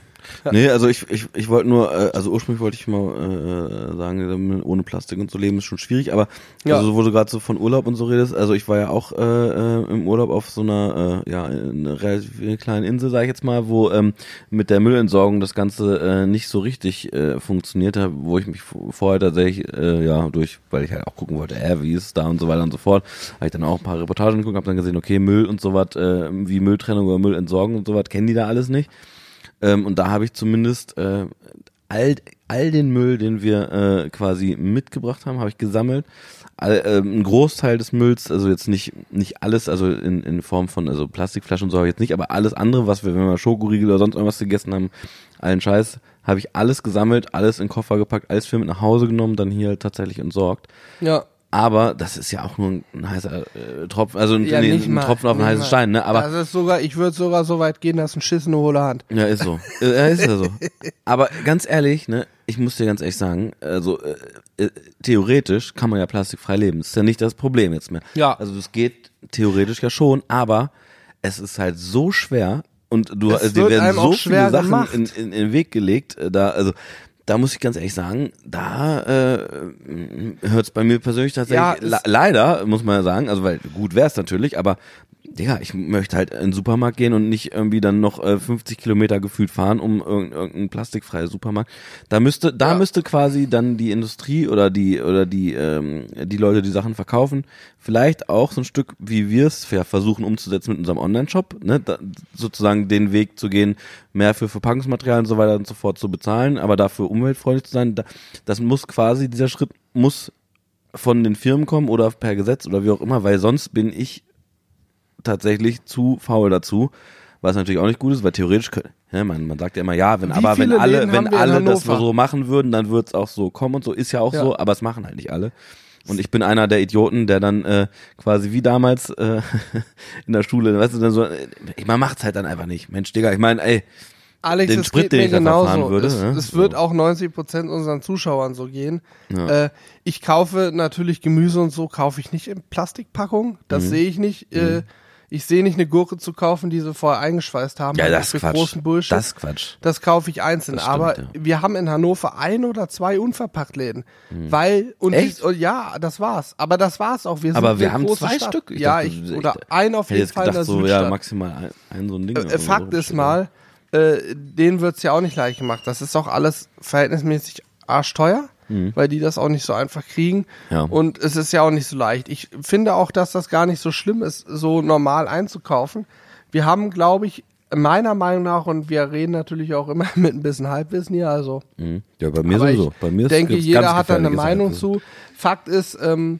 Nee, also ich, ich, ich wollte nur, äh, also ursprünglich wollte ich mal äh, sagen, ohne Plastik und so leben ist schon schwierig, aber Ja. also wo du gerade so von Urlaub und so redest, also ich war ja auch äh, äh, im Urlaub auf so einer, äh, ja, einer relativ kleinen Insel, sag ich jetzt mal, wo ähm, mit der Müllentsorgung das Ganze äh, nicht so richtig äh, funktioniert hat, wo ich mich vorher tatsächlich, äh, ja, durch, weil ich halt auch gucken wollte, äh, wie ist es da und so weiter und so fort, habe ich dann auch ein paar Reportagen geguckt, habe dann gesehen, okay, Müll und so was, äh, wie Mülltrennung oder Müllentsorgung und so was, kennen die da alles nicht. Ähm, und da habe ich zumindest äh, all, all den Müll, den wir äh, quasi mitgebracht haben, habe ich gesammelt. All, ähm, ein Großteil des Mülls, also jetzt nicht nicht alles, also in, in Form von also Plastikflaschen und so jetzt nicht, aber alles andere, was wir, wenn wir Schokoriegel oder sonst irgendwas gegessen haben, allen Scheiß, habe ich alles gesammelt, alles in Koffer gepackt, alles für mit nach Hause genommen, dann hier tatsächlich entsorgt. Ja. Aber das ist ja auch nur ein, heißer äh, Tropfen, also ein, Ja, nee, ein mal, Tropfen auf einen heißen mal. Stein, ne? Aber das ist sogar, ich würde sogar so weit gehen, dass ein Schiss eine hohle Hand. ja, ist so. Ja, ist ja so. Aber ganz ehrlich, ne, ich muss dir ganz ehrlich sagen, also äh, äh, theoretisch kann man ja plastikfrei leben. Das ist ja nicht das Problem jetzt mehr. Ja. Also das geht theoretisch ja schon, aber es ist halt so schwer und du Es also, dir werden so viele Sachen in, in, in den Weg gelegt, äh, da also da muss ich ganz ehrlich sagen, da äh, hört es bei mir persönlich tatsächlich Ja, le leider, muss man ja sagen, also weil gut wäre es natürlich, aber Digga, ich möchte halt in den Supermarkt gehen und nicht irgendwie dann noch äh, 50 Kilometer gefühlt fahren, um irgendeinen irgendein plastikfreier Supermarkt. Da müsste, da Ja. müsste quasi dann die Industrie oder die oder die ähm, die Leute, die Sachen verkaufen, vielleicht auch so ein Stück, wie wir es versuchen umzusetzen mit unserem Online-Shop, ne, da, sozusagen den Weg zu gehen, mehr für Verpackungsmaterial und so weiter und so fort zu bezahlen, aber dafür umweltfreundlich zu sein. Da, das muss quasi dieser Schritt muss von den Firmen kommen oder per Gesetz oder wie auch immer, weil sonst bin ich tatsächlich zu faul dazu, was natürlich auch nicht gut ist, weil theoretisch ja, man, man sagt ja immer, ja, wenn Wie aber wenn alle, Läden wenn alle das so machen würden, dann wird's auch so kommen und so, ist ja auch Ja. so, aber es machen halt nicht alle. Und ich bin einer der Idioten, der dann äh, quasi wie damals äh, in der Schule, weißt du, dann so, äh, man macht's halt dann einfach nicht. Mensch, Digga, ich meine, ey, Alex, Den es Sprit, den ich genauso. verfahren würde, es, ne? es wird So. auch 90 Prozent unseren Zuschauern so gehen. Ja. Äh, ich kaufe natürlich Gemüse und so kaufe ich nicht in Plastikpackung. Das Mhm. sehe ich nicht. Äh, ich sehe nicht eine Gurke zu kaufen, die sie vorher eingeschweißt haben. ja, das ist Quatsch. großen Bullshit. Das ist Quatsch. Das kaufe ich einzeln. Stimmt, aber ja. wir haben in Hannover ein oder zwei Unverpacktläden. Weil, und Hm. Echt? Und ja, das war's. Aber das war's auch. Wir sind Aber wir haben zwei Stadt. Stück. Ich ja, dachte, ich, ich- oder ein auf jeden Fall in der gedacht, so, Südstadt. ja, maximal ein, ein so ein Ding. Äh, so Fakt ist mal, äh, denen wird's ja auch nicht leicht gemacht. Das ist auch alles verhältnismäßig arschteuer, weil die das auch nicht so einfach kriegen. Ja. Und es ist ja auch nicht so leicht. Ich finde auch, dass das gar nicht so schlimm ist, so normal einzukaufen. Wir haben, glaube ich, meiner Meinung nach, und wir reden natürlich auch immer mit ein bisschen Halbwissen hier, also Mhm. Ja, bei mir sowieso. ich Bei mir ist denke, jeder hat da eine Meinung Halbwissen. zu. Fakt ist, ähm,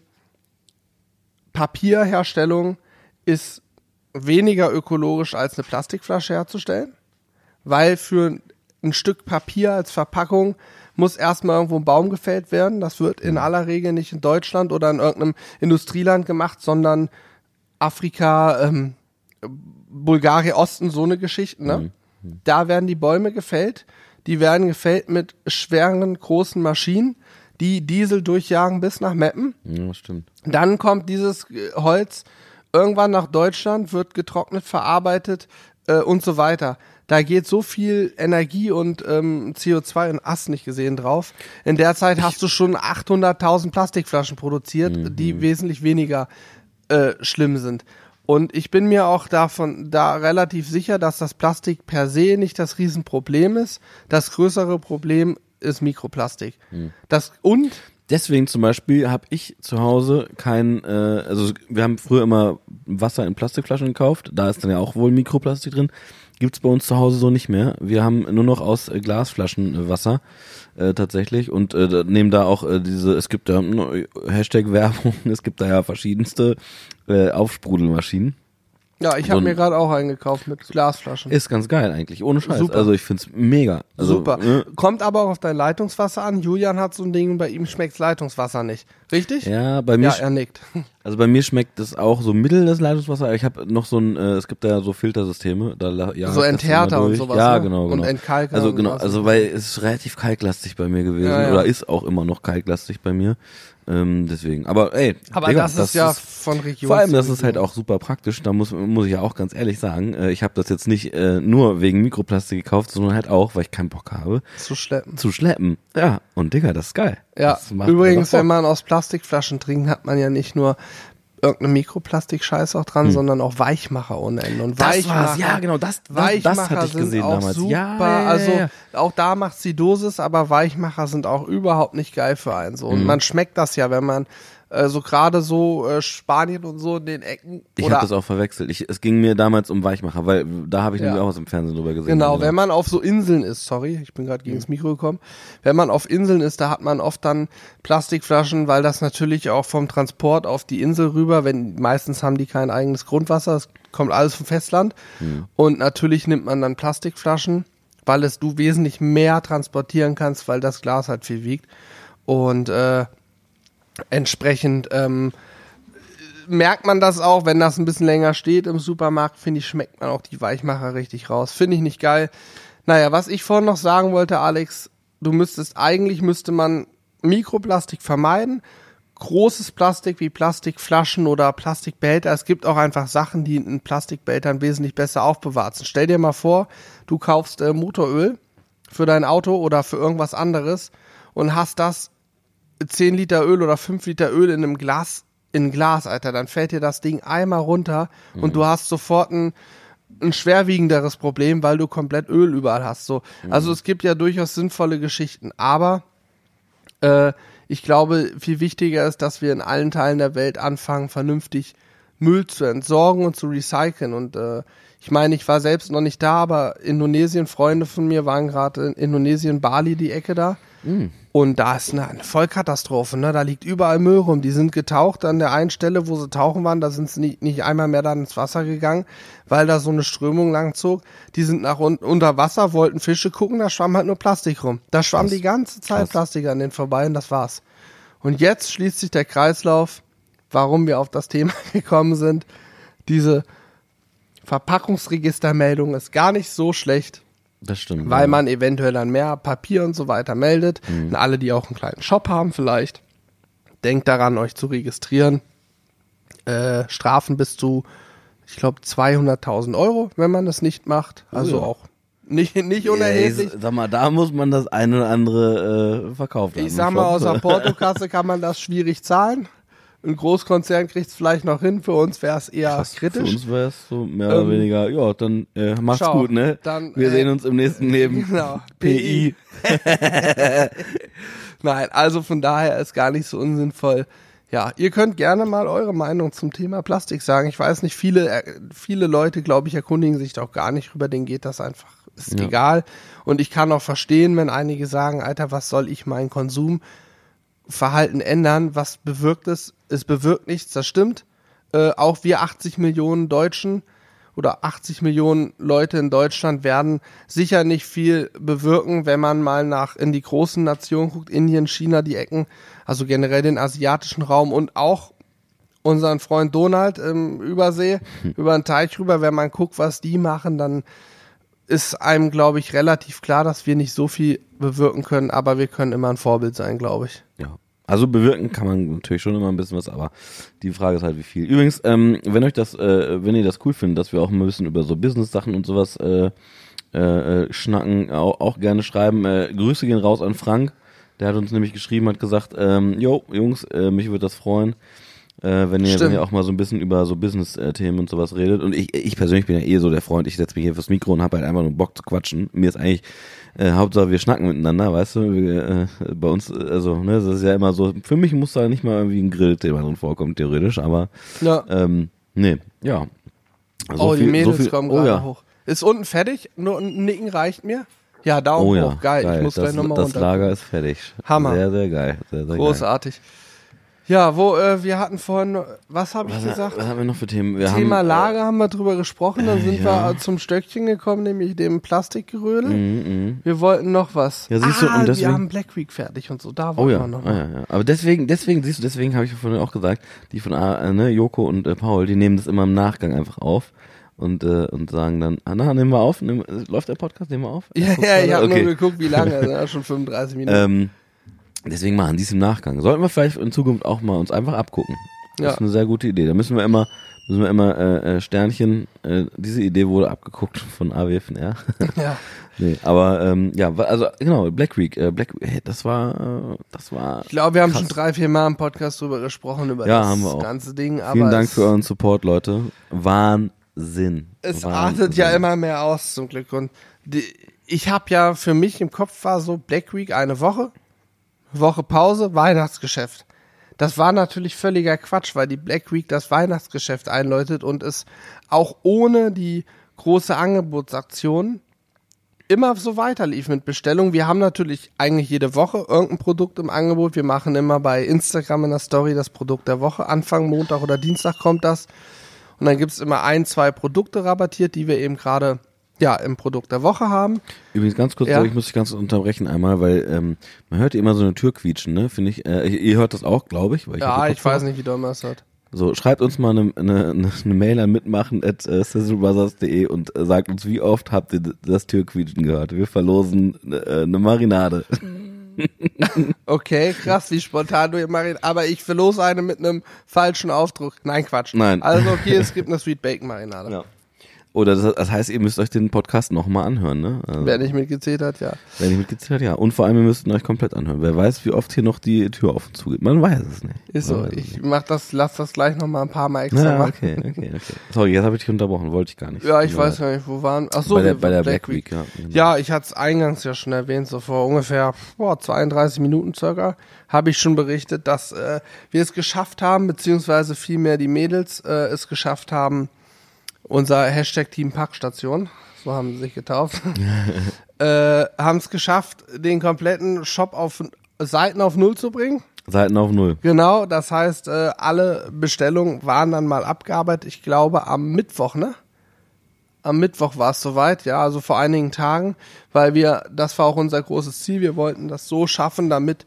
Papierherstellung ist weniger ökologisch als eine Plastikflasche herzustellen, weil für ein Stück Papier als Verpackung muss erstmal irgendwo ein Baum gefällt werden. Das wird in aller Regel nicht in Deutschland oder in irgendeinem Industrieland gemacht, sondern Afrika, ähm, Bulgarien, Osten, so eine Geschichte. Ne? Da werden die Bäume gefällt. Die werden gefällt mit schweren, großen Maschinen, die Diesel durchjagen bis nach Meppen. Ja, stimmt. Dann kommt dieses äh, Holz irgendwann nach Deutschland, wird getrocknet, verarbeitet äh, und so weiter. Da geht so viel Energie und ähm, CO2 und Ast nicht gesehen drauf. In der Zeit hast du schon 800.000 Plastikflaschen produziert, Mhm. die wesentlich weniger äh, schlimm sind. Und ich bin mir auch davon da relativ sicher, dass das Plastik per se nicht das Riesenproblem ist. Das größere Problem ist Mikroplastik. Mhm. Das und Deswegen zum Beispiel habe ich zu Hause kein, äh, also wir haben früher immer Wasser in Plastikflaschen gekauft, da ist dann ja auch wohl Mikroplastik drin. Gibt's bei uns zu Hause so nicht mehr. Wir haben nur noch aus äh, Glasflaschen äh, Wasser äh, tatsächlich und äh, nehmen da auch äh, diese, es gibt da äh, Hashtag Werbung, es gibt da ja verschiedenste äh, Aufsprudelmaschinen. Ja, ich So habe ein- mir gerade auch eingekauft mit Glasflaschen. Ist ganz geil eigentlich, ohne Scheiß. Super. Also ich find's mega. Also, Super. Ne? Kommt aber auch auf dein Leitungswasser an. Julian hat so ein Ding, bei ihm schmeckt Leitungswasser nicht. Richtig? Ja, bei mir, Ja, er nickt. also bei mir schmeckt es auch so mittel das Leitungswasser. Ich habe noch so ein, äh, es gibt da ja so Filtersysteme, da ja, So das Enthärter und sowas, Ja, ne? genau, Und genau. Entkalker Also genau, also weil es ist relativ kalklastig bei mir gewesen Ja, ja. oder ist auch immer noch kalklastig bei mir. Ähm, deswegen, aber ey, Aber Digga, das, ist ja von Region vor allem, das ist halt auch super praktisch. Da muss, muss ich ja auch ganz ehrlich sagen, äh, ich habe das jetzt nicht äh, nur wegen Mikroplastik gekauft, sondern halt auch, weil ich keinen Bock habe, zu schleppen. zu schleppen. Ja, und Digga, das ist geil. Ja, übrigens, wenn man aus Plastikflaschen trinkt, hat man ja nicht nur irgendeine Mikroplastik-Scheiß auch dran, sondern auch Weichmacher ohne Ende. Und Hm. Das Weichmacher, war's, ja, genau, das- das- Weichmacher das hatte ich sind gesehen auch damals. super. Ja, ja, ja, also auch da macht's die Dosis, aber Weichmacher sind auch überhaupt nicht geil für einen. So. Hm. Und man schmeckt das ja, wenn man so gerade so äh, Spanien und so in den Ecken Ich habe das auch verwechselt. Ich, es ging mir damals um Weichmacher, weil da habe ich Ja. nämlich auch was im Fernsehen drüber gesehen. Genau, Also, wenn man auf so Inseln ist, sorry, ich bin gerade gegen das Mikro gekommen. Wenn man auf Inseln ist, da hat man oft dann Plastikflaschen, weil das natürlich auch vom Transport auf die Insel rüber, wenn meistens haben die kein eigenes Grundwasser, es kommt alles vom Festland. Und natürlich nimmt man dann Plastikflaschen, weil es du wesentlich mehr transportieren kannst, weil das Glas halt viel wiegt. Und äh, entsprechend ähm, merkt man das auch, wenn das ein bisschen länger steht im Supermarkt, finde ich, schmeckt man auch die Weichmacher richtig raus. Finde ich nicht geil. Naja, was ich vorhin noch sagen wollte, Alex, du müsstest, eigentlich müsste man Mikroplastik vermeiden. Großes Plastik wie Plastikflaschen oder Plastikbehälter. Es gibt auch einfach Sachen, die in Plastikbehältern wesentlich besser aufbewahrt sind. Stell dir mal vor, du kaufst äh, Motoröl für dein Auto oder für irgendwas anderes und hast das 10 Liter Öl oder 5 Liter Öl in einem Glas, in Glas, Alter, dann fällt dir das Ding einmal runter und du hast sofort ein, ein schwerwiegenderes Problem, weil du komplett Öl überall hast. So. Also es gibt ja durchaus sinnvolle Geschichten, aber äh, ich glaube, viel wichtiger ist, dass wir in allen Teilen der Welt anfangen, vernünftig Müll zu entsorgen und zu recyceln. Und äh, ich meine, ich war selbst noch nicht da, aber Indonesien, Freunde von mir waren gerade in Indonesien, Bali, die Ecke da. Und da ist eine, Vollkatastrophe, ne? Da liegt überall Müll rum. Die sind getaucht an der einen Stelle, wo sie tauchen waren, da sind sie nicht, nicht einmal mehr dann ins Wasser gegangen, weil da so eine Strömung lang zog. Die sind nach un unter Wasser, wollten Fische gucken, da schwamm halt nur Plastik rum. Da schwamm Krass. die ganze Zeit Krass. Plastik an denen vorbei und das war's. Und jetzt schließt sich der Kreislauf, warum wir auf das Thema gekommen sind. Diese Verpackungsregistermeldung ist gar nicht so schlecht, Das stimmt. weil ja. man eventuell dann mehr Papier und so weiter meldet. Und alle, die auch einen kleinen Shop haben vielleicht, denkt daran, euch zu registrieren. Äh, Strafen bis zu, ich glaube, 200.000 Euro, wenn man das nicht macht. Also ja. auch nicht, nicht unerheblich. ich sag mal, da muss man das eine oder andere äh, verkaufen. Ich sag mal, aus der Portokasse kann man das schwierig zahlen. Ein Großkonzern kriegt es vielleicht noch hin. Für uns wäre es eher Für kritisch. uns wäre es so mehr oder Ähm, weniger, ja, dann äh, mach's schau, gut, ne? dann, Wir äh, sehen uns im nächsten Leben. Genau. PI. Nein, also von daher ist gar nicht so unsinnvoll. Ja, ihr könnt gerne mal eure Meinung zum Thema Plastik sagen. Ich weiß nicht, viele, äh, viele Leute, glaube ich, erkundigen sich da auch gar nicht drüber. Denen geht das einfach, ist Ja. egal. Und ich kann auch verstehen, wenn einige sagen, Alter, was soll ich mein Konsumverhalten ändern? Was bewirkt es? Es bewirkt nichts, das stimmt. Äh, auch wir 80 Millionen Deutschen oder 80 Millionen Leute in Deutschland werden sicher nicht viel bewirken, wenn man mal nach in die großen Nationen guckt, Indien, China, die Ecken, also generell den asiatischen Raum und auch unseren Freund Donald im Übersee, über den Teich rüber, wenn man guckt, was die machen, dann ist einem, glaube ich, relativ klar, dass wir nicht so viel bewirken können, aber wir können immer ein Vorbild sein, glaube ich. Ja. Also bewirken kann man natürlich schon immer ein bisschen was, aber die Frage ist halt, wie viel. Übrigens, ähm, wenn euch das, äh, wenn ihr das cool findet, dass wir auch ein bisschen über so Business-Sachen und sowas äh, äh, äh, schnacken, auch, auch gerne schreiben. Äh, Grüße gehen raus an Frank. Der hat uns nämlich geschrieben, hat gesagt, ähm, jo, Jungs, äh, mich würde das freuen, äh, wenn ihr, wenn ihr auch mal so ein bisschen über so Business-Themen und sowas redet. Und ich, ich persönlich bin ja eh so der Freund, ich setze mich hier fürs Mikro und habe halt einfach nur Bock zu quatschen. Mir ist eigentlich äh, Hauptsache wir schnacken miteinander, weißt du? Wir, äh, bei uns, also, ne, das ist ja immer so, für mich muss da nicht mal irgendwie ein Grillthema drin vorkommen, theoretisch, aber Ja. ähm, nee, ja. So oh, die viel- Mädels so viel- kommen oh gerade ja. hoch. Ist unten fertig, nur ein Nicken reicht mir. Ja, Daumen Oh ja, hoch, geil. Ich muss das, gleich nochmal das runter. Lager ist fertig. Hammer. Sehr, sehr geil. Sehr, sehr geil. Ja, wo, äh, wir hatten vorhin, was habe ich gesagt? was haben wir noch für Themen? Wir Thema haben, äh, Lager haben wir drüber gesprochen, dann sind ja. wir zum Stöckchen gekommen, nämlich dem Plastikgerödel. Mhm, Wir wollten noch was. Ja, siehst du, ah, und wir deswegen- haben Black Week fertig und so, da Oh wollen ja, wir noch. ah, ja, ja. Aber deswegen, deswegen, siehst du, deswegen habe ich vorhin auch gesagt, die von äh, ne, Joko und äh, Paul, die nehmen das immer im Nachgang einfach auf und, äh, und sagen dann, ah, na, nehmen wir auf, nehmen, äh, läuft der Podcast, nehmen wir auf? Ja, ja, du ich habe okay. nur geguckt, wie lange, ja schon 35 Minuten. ähm, deswegen machen die es im Nachgang. Sollten wir vielleicht in Zukunft auch mal uns einfach abgucken. Das Ja. ist eine sehr gute Idee. Da müssen wir immer, müssen wir immer äh, äh, Sternchen, äh, diese Idee wurde abgeguckt von AWFNR. ja. nee, aber ähm, ja, also genau, Black Week, äh, Black hey, das war, äh, das war Ich glaube, wir haben Krass. schon drei, vier Mal im Podcast drüber gesprochen, über Ja, das haben wir auch. ganze Ding. Aber Vielen Dank für euren Support, Leute. Wahnsinn. Es Wahnsinn. artet ja immer mehr aus, zum Glück. Und die, ich habe ja für mich im Kopf war so Black Week eine Woche, Woche Pause, Weihnachtsgeschäft. Das war natürlich völliger Quatsch, weil die Black Week das Weihnachtsgeschäft einläutet und es auch ohne die große Angebotsaktion immer so weiterlief mit Bestellungen. Wir haben natürlich eigentlich jede Woche irgendein Produkt im Angebot. Wir machen immer bei Instagram in der Story das Produkt der Woche. Anfang Montag oder Dienstag kommt das. Und dann gibt's immer ein, zwei Produkte rabattiert, die wir eben gerade ja, im Produkt der Woche haben. Übrigens ganz kurz, Ja. ich muss dich ganz unterbrechen einmal, weil ähm, man hört immer so eine Tür quietschen, ne? Finde ich. Äh, ihr hört das auch, glaube ich. Ich Ja, ich weiß nicht, wie man es hat. So, schreibt uns mal eine, eine, eine, Mail an mitmachen at äh, sizzlebrothers.de und äh, sagt uns, wie oft habt ihr das Türquietschen gehört? Wir verlosen äh, eine Marinade. Okay, krass, wie spontan du hier Marin. Aber ich verlose eine mit einem falschen Aufdruck. Nein, Quatsch. Nein. Also okay, es gibt eine Sweet Bacon Marinade. Ja. Oder das, das heißt, ihr müsst euch den Podcast nochmal anhören, ne? Also, Wer nicht mitgezählt hat, ja. Wer nicht mitgezählt hat, ja. Und vor allem, ihr müsst ihn euch komplett anhören. Wer weiß, wie oft hier noch die Tür auf und zu geht. Man weiß es nicht. Ist so. Ich mach das, lass das gleich noch mal ein paar Mal extra Ja, machen. okay, okay, okay. Sorry, jetzt habe ich dich unterbrochen, wollte ich gar nicht. Ja, ich weiß gar nicht, wo waren. Ach so, bei der, bei der Black, Week, ja. genau. Ja, ich hatte es eingangs ja schon erwähnt, so vor ungefähr boah, 32 Minuten circa habe ich schon berichtet, dass äh, wir es geschafft haben, beziehungsweise vielmehr die Mädels äh, es geschafft haben, unser Hashtag Team Packstation, so haben sie sich getauft, äh, haben es geschafft, den kompletten Shop auf Seiten auf Null zu bringen. Seiten auf Null. Genau, das heißt, äh, alle Bestellungen waren dann mal abgearbeitet. Ich glaube am Mittwoch, ne? Am Mittwoch war es soweit, ja, also vor einigen Tagen, weil wir, das war auch unser großes Ziel, wir wollten das so schaffen, damit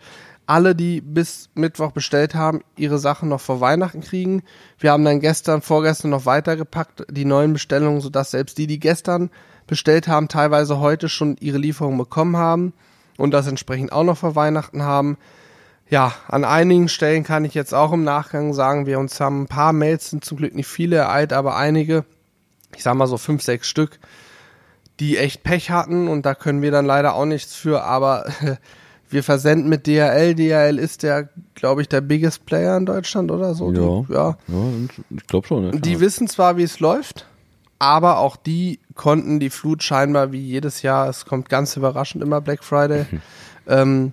alle, die bis Mittwoch bestellt haben, ihre Sachen noch vor Weihnachten kriegen. Wir haben dann gestern, vorgestern noch weitergepackt, die neuen Bestellungen, sodass selbst die, die gestern bestellt haben, teilweise heute schon ihre Lieferung bekommen haben und das entsprechend auch noch vor Weihnachten haben. Ja, an einigen Stellen kann ich jetzt auch im Nachgang sagen, wir uns haben ein paar Mails, sind zum Glück nicht viele ereilt, aber einige, ich sag mal so fünf, sechs Stück, die echt Pech hatten und da können wir dann leider auch nichts für, aber wir versenden mit DHL. DHL ist der, glaube ich, der biggest Player in Deutschland oder so. Ja. Die, ja. Ja, ich glaube schon. Ja, Die wissen zwar, wie es läuft, aber auch die konnten die Flut scheinbar wie jedes Jahr, es kommt ganz überraschend immer Black Friday. ähm,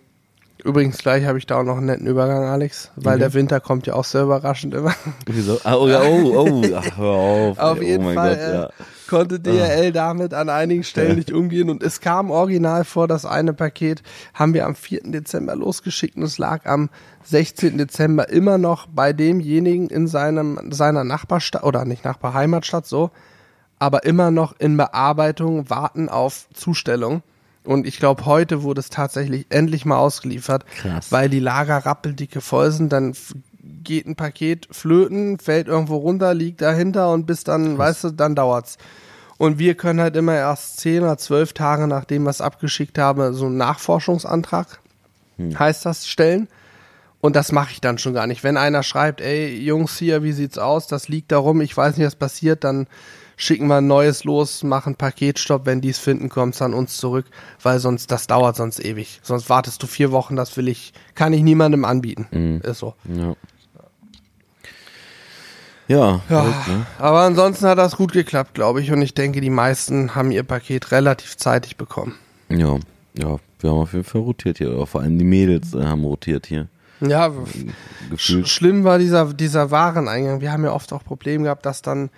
übrigens gleich habe ich da auch noch einen netten Übergang, Alex, weil Mhm. der Winter kommt ja auch sehr überraschend immer. Wieso? Ah, oh, ja, oh, oh, ach, hör auf. Auf ey, jeden oh mein Fall Gott, ja. Ah. konnte DHL damit an einigen Stellen nicht umgehen und es kam original vor, das eine Paket haben wir am 4. Dezember losgeschickt und es lag am 16. Dezember immer noch bei demjenigen in seinem, seiner Nachbarstadt, oder nicht Nachbar, Heimatstadt so, aber immer noch in Bearbeitung, warten auf Zustellung. Und ich glaube, heute wurde es tatsächlich endlich mal ausgeliefert, Krass. weil die Lager rappeldicke voll sind. Dann geht ein Paket flöten, fällt irgendwo runter, liegt dahinter und bis dann, weißt du, dann dauert's. Und wir können halt immer erst zehn oder zwölf Tage, nachdem wir es abgeschickt haben, so einen Nachforschungsantrag, heißt das, stellen. Und das mache ich dann schon gar nicht. Wenn einer schreibt, ey, Jungs hier, wie sieht's aus? Das liegt darum, ich weiß nicht, was passiert, dann schicken wir ein neues los, machen Paketstopp, wenn die es finden, kommt's an uns zurück, weil sonst, das dauert sonst ewig. Sonst wartest du vier Wochen, das will ich, kann ich niemandem anbieten. Ist so. Ja. Ja, Ja, verrückt, ne? aber ansonsten hat das gut geklappt, glaube ich. Und ich denke, die meisten haben ihr Paket relativ zeitig bekommen. ja, ja, wir haben auf jeden Fall rotiert hier. Oder vor allem die Mädels äh, haben rotiert hier. Ja, sch Gefühlt. schlimm war dieser, dieser Wareneingang. Wir haben ja oft auch Probleme gehabt, dass dann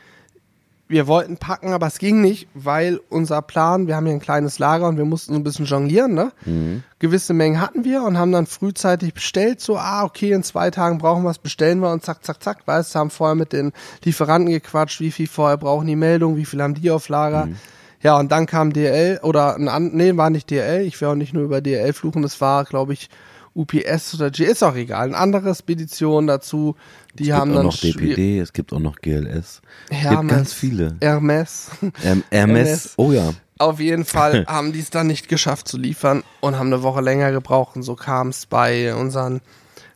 wir wollten packen, aber es ging nicht, weil unser Plan, wir haben hier ein kleines Lager und wir mussten so ein bisschen jonglieren, ne? Mhm. Gewisse Mengen hatten wir und haben dann frühzeitig bestellt, so, ah, okay, in zwei Tagen brauchen wir es, bestellen wir und zack, zack, zack, weißt, haben vorher mit den Lieferanten gequatscht, wie viel vorher brauchen die Meldung, wie viel haben die auf Lager. Mhm. Ja, und dann kam DL oder ein nee, war nicht DL, ich will auch nicht nur über DL fluchen, das war, glaube ich, UPS oder G, ist auch egal, eine andere Spedition dazu, die Es haben gibt auch noch DPD, es gibt auch noch GLS. Es Hermes, gibt ganz viele. Hermes. Ähm, Hermes, Hermes. oh ja. Auf jeden Fall haben die es dann nicht geschafft zu liefern und haben eine Woche länger gebraucht. Und so kam es bei unseren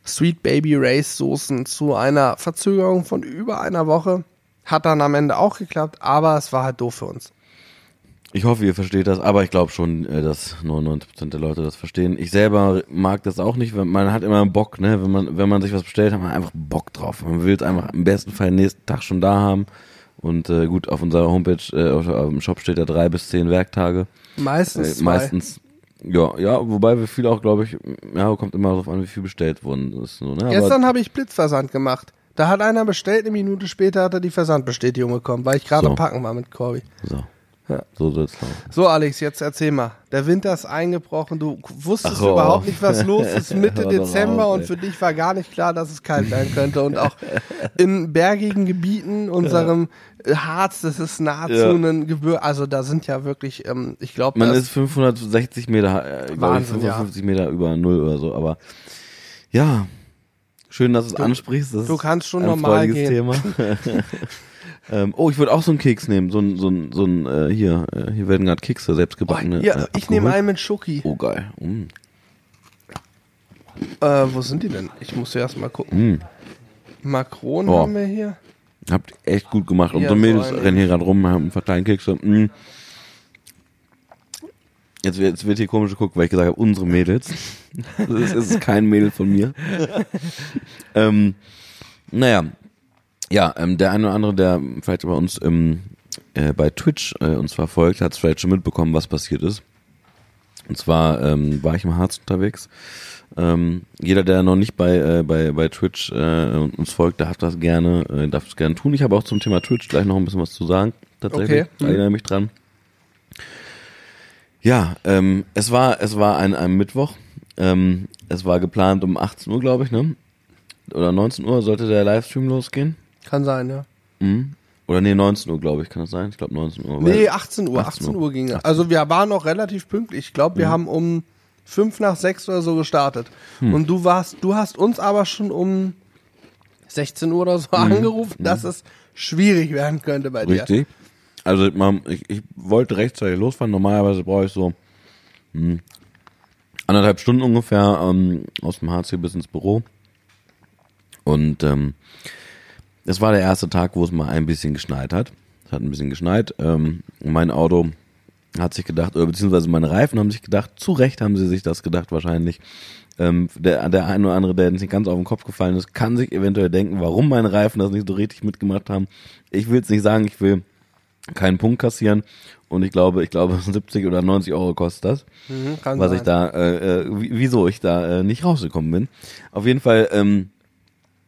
Sweet Baby Race Soßen zu einer Verzögerung von über einer Woche. Hat dann am Ende auch geklappt, aber es war halt doof für uns. Ich hoffe, ihr versteht das, aber ich glaube schon, äh, dass 99% der Leute das verstehen. Ich selber mag das auch nicht, weil man hat immer Bock, ne? Wenn man, wenn man sich was bestellt, hat man einfach Bock drauf. Man will es einfach im besten Fall nächsten Tag schon da haben. Und äh, gut, auf unserer Homepage, äh, auf, auf dem Shop steht ja drei bis zehn Werktage. Meistens Äh, meistens. Ja, ja, wobei wir viel auch, glaube ich, ja, kommt immer darauf an, wie viel bestellt worden ist. So, ne? Gestern habe ich Blitzversand gemacht. Da hat einer bestellt, eine Minute später hat er die Versandbestätigung bekommen, weil ich gerade So. Packen war mit Corby. so. Ja. So soll es laufen. So, Alex, jetzt erzähl mal. Der Winter ist eingebrochen. Du wusstest hör überhaupt nicht, was los ist. Mitte Dezember und für dich war gar nicht klar, dass es kalt werden könnte. Und auch in bergigen Gebieten, unserem Harz, das ist nahezu Ja. ein Gebirge. Also da sind ja wirklich, ähm, ich glaube, Man ist 560 Meter, äh, glaub ich, Wahnsinn, ja. 55 Meter über Null oder so, aber ja, schön, dass du es ansprichst. Das du kannst schon normal gehen. Thema. ähm, oh, ich würde auch so einen Keks nehmen, so ein, so ein, so ein äh, hier, äh, hier werden gerade Kekse, Oh, selbstgebackene. hier, äh, ich nehme einen mit Schoki. Oh, geil. Mm. Äh, wo sind die denn? Ich muss erst mal gucken. Mm. Makronen Oh. haben wir hier. Habt ihr echt gut gemacht. Ja, Unsere so Mädels eine. rennen hier gerade rum, haben verteilen Kekse. Mm. Jetzt, wird- jetzt wird hier komisch geguckt, weil ich gesagt habe, unsere Mädels. Das ist, es ist kein Mädel von mir. ähm, naja, ja, ähm, der eine oder andere, der vielleicht bei uns ähm, äh, bei Twitch äh, uns verfolgt, hat es vielleicht schon mitbekommen, was passiert ist. Und zwar ähm, war ich im Harz unterwegs. Ähm, jeder, der noch nicht bei, äh, bei, bei Twitch äh, uns folgt, der hat das gerne, äh, darf es gerne tun. Ich habe auch zum Thema Twitch gleich noch ein bisschen was zu sagen. Tatsächlich. Okay. Ich erinnere mich dran. Ja, ähm, es war, es war ein, ein Mittwoch. Ähm, es war geplant um 18 Uhr, glaube ich, ne? Oder 19 Uhr sollte der Livestream losgehen. Kann sein, ja. Mhm. Oder nee, 19 Uhr, glaube ich, kann das sein? Ich glaube 19 Uhr. Nee, weil- 18 Uhr. 18 18 Uhr ging das. Also wir waren noch relativ pünktlich. Ich glaube, wir haben um fünf nach sechs oder so gestartet. Und du warst, du hast uns aber schon um 16 Uhr oder so angerufen, dass es schwierig werden könnte bei dir. Richtig. Also man, ich, ich wollte rechtzeitig losfahren. Normalerweise brauche ich so hm, anderthalb Stunden ungefähr ähm, aus dem hier bis ins Büro. Und ähm, es war der erste Tag, wo es mal ein bisschen geschneit hat. Es hat ein bisschen geschneit. Ähm, mein Auto hat sich gedacht, oder beziehungsweise meine Reifen haben sich gedacht, zu Recht haben sie sich das gedacht wahrscheinlich. Ähm, der, der ein oder andere, der nicht ganz auf den Kopf gefallen ist, kann sich eventuell denken, warum meine Reifen das nicht so richtig mitgemacht haben. Ich will es nicht sagen, ich will keinen Punkt kassieren und ich glaube, ich glaube 70 oder 90 Euro kostet das, Mhm, kann was sein. ich da, äh, äh, wie- wieso ich da äh, nicht rausgekommen bin. Auf jeden Fall, ähm,